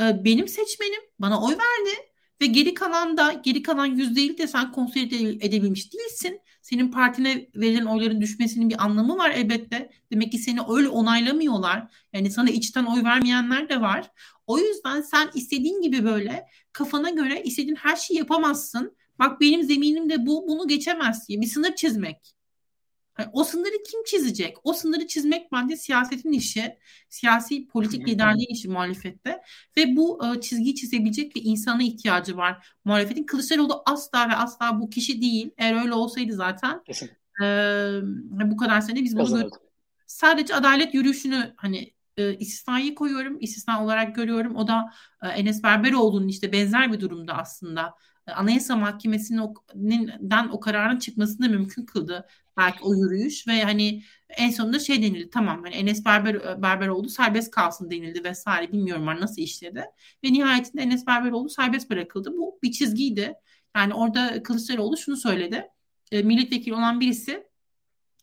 e, benim seçmenim bana oy verdi ve geri kalan da geri kalan yüzde de sen konsolide edebilmiş değilsin. Senin partine verilen oyların düşmesinin bir anlamı var elbette. Demek ki seni öyle onaylamıyorlar. Yani sana içten oy vermeyenler de var. O yüzden sen istediğin gibi böyle kafana göre istediğin her şeyi yapamazsın. Bak benim zeminim de bu bunu geçemez diye bir sınır çizmek. Yani o sınırı kim çizecek? O sınırı çizmek bence siyasetin işi, siyasi politik liderliğin işi muhalefette ve bu e, çizgiyi çizebilecek bir insana ihtiyacı var. Muhalefetin Kılıçdaroğlu asla ve asla bu kişi değil. Eğer öyle olsaydı zaten e, bu kadar sene biz bunu gör- sadece adalet yürüyüşünü hani e, istisnayı koyuyorum. İstisna olarak görüyorum. O da e, Enes Berberoğlu'nun işte benzer bir durumda aslında. E, Anayasa Mahkemesi'nden o kararın çıkmasını mümkün kıldı belki o yürüyüş ve hani en sonunda şey denildi tamam hani Enes Berber Berberoğlu serbest kalsın denildi vesaire bilmiyorum nasıl işledi ve nihayetinde Enes Berberoğlu serbest bırakıldı. Bu bir çizgiydi. Yani orada Kılıçdaroğlu şunu söyledi. E, milletvekili olan birisi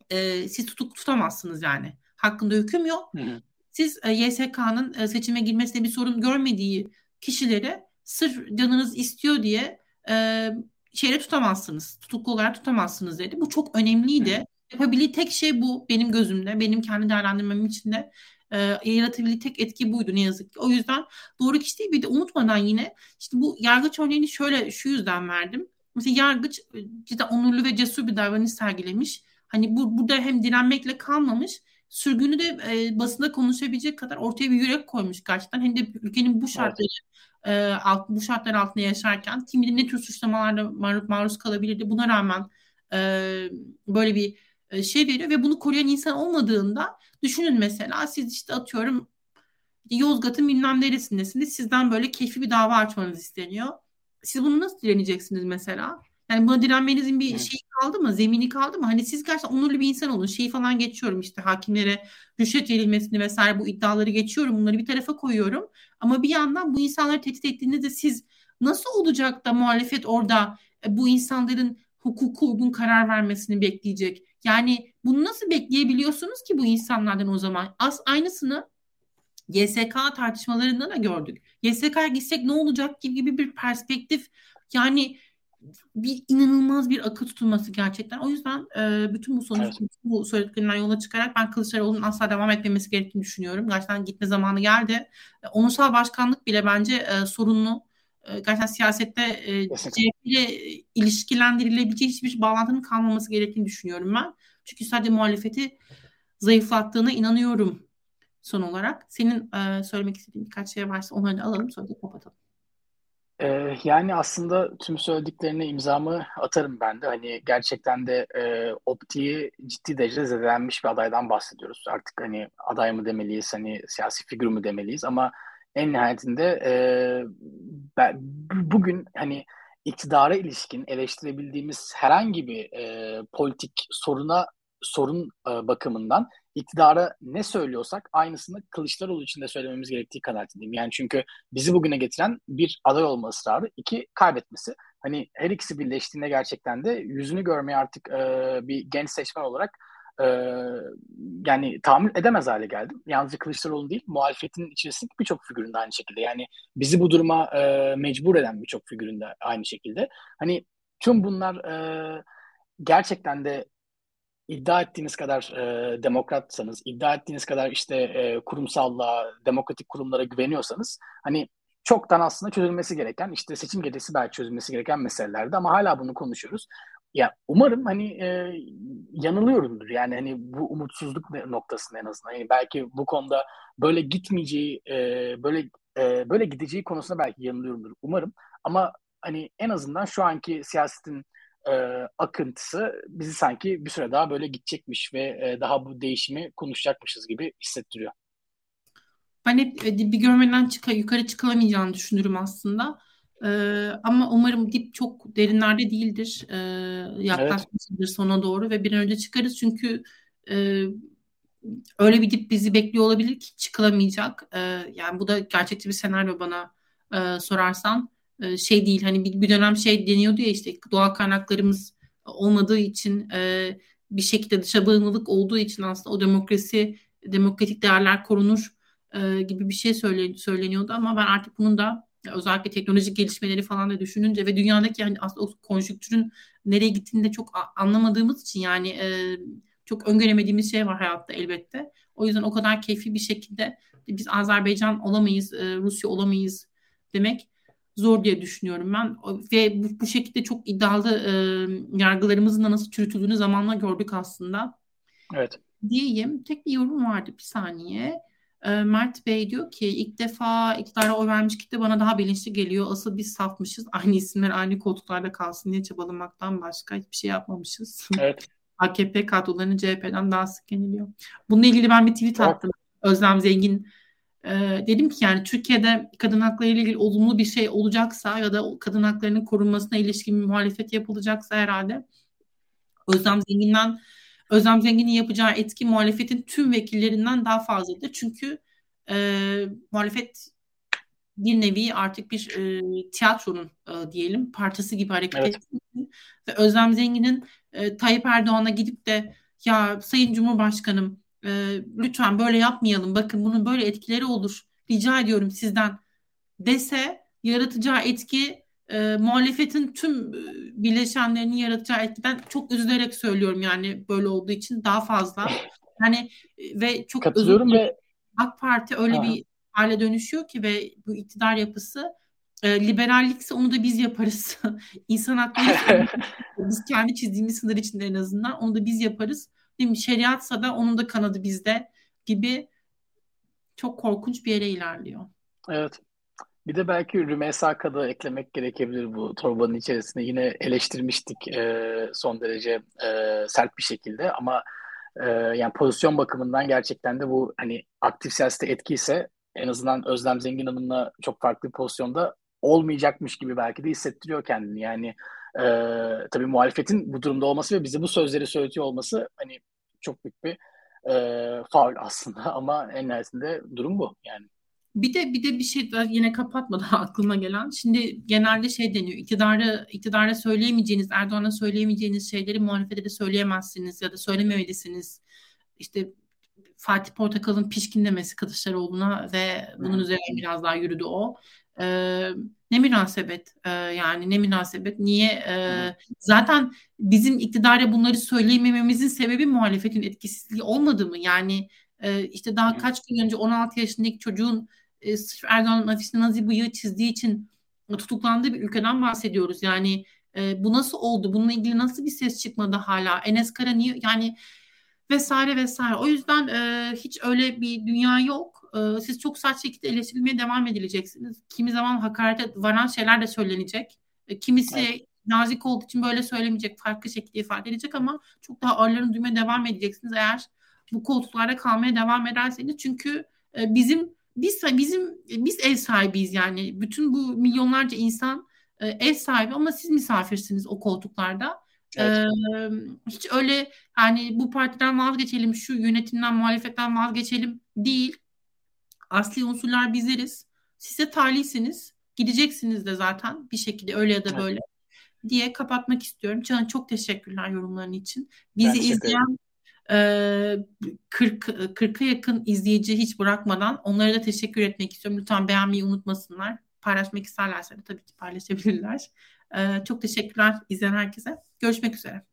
e, siz tutuk tutamazsınız yani. Hakkında hüküm yok. Hı hı. Siz e, YSK'nın e, seçime girmesine bir sorun görmediği kişileri sırf canınız istiyor diye e, şeyle tutamazsınız. Tutuklu olarak tutamazsınız dedi. Bu çok önemliydi. Hı. Yapabildiği tek şey bu benim gözümde. Benim kendi değerlendirmem için de e, yaratabildiği tek etki buydu ne yazık ki. O yüzden doğru kişi değil. Bir de unutmadan yine işte bu yargıç örneğini şöyle şu yüzden verdim. Mesela yargıç e, cidden onurlu ve cesur bir davranış sergilemiş. Hani bu burada hem direnmekle kalmamış sürgünü de e, basında konuşabilecek kadar ortaya bir yürek koymuş gerçekten. Hem de ülkenin bu şartları evet. E, alt, bu şartlar altında yaşarken bilir ne tür suçlamalarla maruz, maruz kalabilirdi. Buna rağmen e, böyle bir e, şey veriyor ve bunu koruyan insan olmadığında düşünün mesela siz işte atıyorum Yozgat'ın bilmem neresindesiniz. Sizden böyle keyifli bir dava açmanız isteniyor. Siz bunu nasıl direneceksiniz mesela? Yani buna direnmenizin bir şeyi kaldı mı? Zemini kaldı mı? Hani siz gerçekten onurlu bir insan olun. Şeyi falan geçiyorum işte hakimlere rüşvet verilmesini vesaire bu iddiaları geçiyorum. Bunları bir tarafa koyuyorum. Ama bir yandan bu insanları tehdit ettiğinizde siz nasıl olacak da muhalefet orada e, bu insanların hukuku uygun karar vermesini bekleyecek. Yani bunu nasıl bekleyebiliyorsunuz ki bu insanlardan o zaman? As aynısını YSK tartışmalarında da gördük. YSK'ya gitsek ne olacak gibi bir perspektif yani bir inanılmaz bir akı tutulması gerçekten. O yüzden e, bütün bu sonuç evet. bu söylediklerinden yola çıkarak ben Kılıçdaroğlu'nun asla devam etmemesi gerektiğini düşünüyorum. Gerçekten gitme zamanı geldi. E, onursal başkanlık bile bence e, sorunlu. E, gerçekten siyasette e, CHP ile ilişkilendirilebileceği hiçbir bağlantının kalmaması gerektiğini düşünüyorum ben. Çünkü sadece muhalefeti zayıflattığına inanıyorum son olarak. Senin e, söylemek istediğin birkaç şey varsa onları da alalım sonra da kapatalım. Ee, yani aslında tüm söylediklerine imzamı atarım ben de. Hani gerçekten de e, optiği ciddi derecede zedelenmiş bir adaydan bahsediyoruz. Artık hani aday mı demeliyiz, hani siyasi figür mü demeliyiz ama en nihayetinde e, ben, bugün hani iktidara ilişkin eleştirebildiğimiz herhangi bir e, politik soruna sorun e, bakımından iktidara ne söylüyorsak aynısını Kılıçdaroğlu için de söylememiz gerektiği kanaatindeyim. Yani çünkü bizi bugüne getiren bir aday olma ısrarı, iki kaybetmesi. Hani her ikisi birleştiğinde gerçekten de yüzünü görmeye artık e, bir genç seçmen olarak e, yani tahammül edemez hale geldim. Yalnızca Kılıçdaroğlu değil, muhalefetin içerisindeki birçok figüründe aynı şekilde. Yani bizi bu duruma e, mecbur eden birçok figüründe aynı şekilde. Hani tüm bunlar e, gerçekten de iddia ettiğiniz kadar e, demokratsanız, iddia ettiğiniz kadar işte e, kurumsallığa, demokratik kurumlara güveniyorsanız hani çoktan aslında çözülmesi gereken, işte seçim gecesi belki çözülmesi gereken meselelerdi ama hala bunu konuşuyoruz. Ya umarım hani e, yanılıyorumdur. Yani hani bu umutsuzluk noktasında en azından. Yani belki bu konuda böyle gitmeyeceği, e, böyle e, böyle gideceği konusunda belki yanılıyorumdur. Umarım. Ama hani en azından şu anki siyasetin e, akıntısı bizi sanki bir süre daha böyle gidecekmiş ve e, daha bu değişimi konuşacakmışız gibi hissettiriyor. Ben hep e, dibi görmeden çık yukarı çıkılamayacağını düşünürüm aslında. Ee, ama umarım dip çok derinlerde değildir. Ee, yaklaşmışızdır evet. sona doğru ve bir an önce çıkarız. Çünkü e, öyle bir dip bizi bekliyor olabilir ki çıkılamayacak. Ee, yani bu da gerçekçi bir senaryo bana e, sorarsan. E, şey değil hani bir, dönem şey deniyordu ya işte doğal kaynaklarımız olmadığı için e, bir şekilde dışa bağımlılık olduğu için aslında o demokrasi demokratik değerler korunur e, gibi bir şey söyle, söyleniyordu ama ben artık bunun da özellikle teknolojik gelişmeleri falan da düşününce ve dünyadaki yani aslında o konjüktürün nereye gittiğini de çok anlamadığımız için yani çok öngöremediğimiz şey var hayatta elbette. O yüzden o kadar keyfi bir şekilde biz Azerbaycan olamayız, Rusya olamayız demek zor diye düşünüyorum ben. Ve bu, bu şekilde çok iddialı e, yargılarımızın da nasıl çürütüldüğünü zamanla gördük aslında. Evet. Diyeyim. Tek bir yorum vardı bir saniye. E, Mert Bey diyor ki ilk defa iktidara oy vermiş kitle bana daha bilinçli geliyor. Asıl biz safmışız. Aynı isimler aynı koltuklarda kalsın diye çabalamaktan başka hiçbir şey yapmamışız. Evet. AKP kadrolarını CHP'den daha sık yeniliyor. Bununla ilgili ben bir tweet attım. Özlem Zengin e, dedim ki yani Türkiye'de kadın hakları ile ilgili olumlu bir şey olacaksa ya da kadın haklarının korunmasına ilişkin bir muhalefet yapılacaksa herhalde Özlem Zengin'den Özlem Zengin'in yapacağı etki muhalefetin tüm vekillerinden daha fazladır. Çünkü e, muhalefet bir nevi artık bir e, tiyatronun e, diyelim parçası gibi hareket evet. ettiği ve Özlem Zengin'in e, Tayyip Erdoğan'a gidip de ya Sayın Cumhurbaşkanım e, lütfen böyle yapmayalım bakın bunun böyle etkileri olur rica ediyorum sizden dese yaratacağı etki e, muhalefetin tüm e, bileşenlerinin yaratacağı etkiden çok üzülerek söylüyorum yani böyle olduğu için daha fazla yani e, ve çok katılıyorum ve AK Parti öyle ha. bir hale dönüşüyor ki ve bu iktidar yapısı e, liberallikse onu da biz yaparız. İnsan hakları biz kendi çizdiğimiz sınır içinde en azından onu da biz yaparız. Değil mi? Şeriatsa da onun da kanadı bizde gibi çok korkunç bir yere ilerliyor. Evet. Bir de belki Rümeysa Kad'ı eklemek gerekebilir bu torbanın içerisinde. Yine eleştirmiştik e, son derece e, sert bir şekilde ama e, yani pozisyon bakımından gerçekten de bu hani aktif siyasete etki ise en azından Özlem Zengin Hanım'la çok farklı bir pozisyonda olmayacakmış gibi belki de hissettiriyor kendini. Yani e, tabii muhalefetin bu durumda olması ve bize bu sözleri söyletiyor olması hani çok büyük bir e, faul aslında ama en nihayetinde durum bu yani. Bir de bir de bir şey daha yine kapatmadan aklıma gelen. Şimdi genelde şey deniyor. İktidarı iktidara söyleyemeyeceğiniz, Erdoğan'a söyleyemeyeceğiniz şeyleri muhalefete de söyleyemezsiniz ya da söylememelisiniz. İşte Fatih Portakal'ın pişkin demesi Kılıçdaroğlu'na ve bunun üzerine biraz daha yürüdü o. Ee, ne münasebet ee, yani ne münasebet niye ee, zaten bizim iktidara bunları söyleyemememizin sebebi muhalefetin etkisizliği olmadı mı? Yani e, işte daha kaç gün önce 16 yaşındaki çocuğun e, sırf Erdoğan'ın afişine nazi bıyığı çizdiği için tutuklandığı bir ülkeden bahsediyoruz. Yani e, bu nasıl oldu? Bununla ilgili nasıl bir ses çıkmadı hala? Enes Kara niye yani vesaire vesaire. O yüzden e, hiç öyle bir dünya yok. E, siz çok sert şekilde eleştirilmeye devam edileceksiniz. Kimi zaman hakarete varan şeyler de söylenecek. E, kimisi evet. nazik olduğu için böyle söylemeyecek, farklı şekilde ifade edecek ama çok daha ağırlarını duymaya devam edeceksiniz eğer bu koltuklarda kalmaya devam ederseniz. Çünkü e, bizim biz bizim biz ev sahibiyiz yani. Bütün bu milyonlarca insan e, ev sahibi ama siz misafirsiniz o koltuklarda. Evet. Ee, hiç öyle hani bu partiden vazgeçelim, şu yönetimden, muhalefetten vazgeçelim değil. Asli unsurlar bizleriz. Size talihsiniz. Gideceksiniz de zaten bir şekilde öyle ya da böyle evet. diye kapatmak istiyorum. Can çok teşekkürler yorumların için. Bizi izleyen e, 40 40'a yakın izleyici hiç bırakmadan onlara da teşekkür etmek istiyorum. Lütfen beğenmeyi unutmasınlar. Paylaşmak isterlerse de tabii ki paylaşabilirler. Ee, çok teşekkürler izleyen herkese. Görüşmek üzere.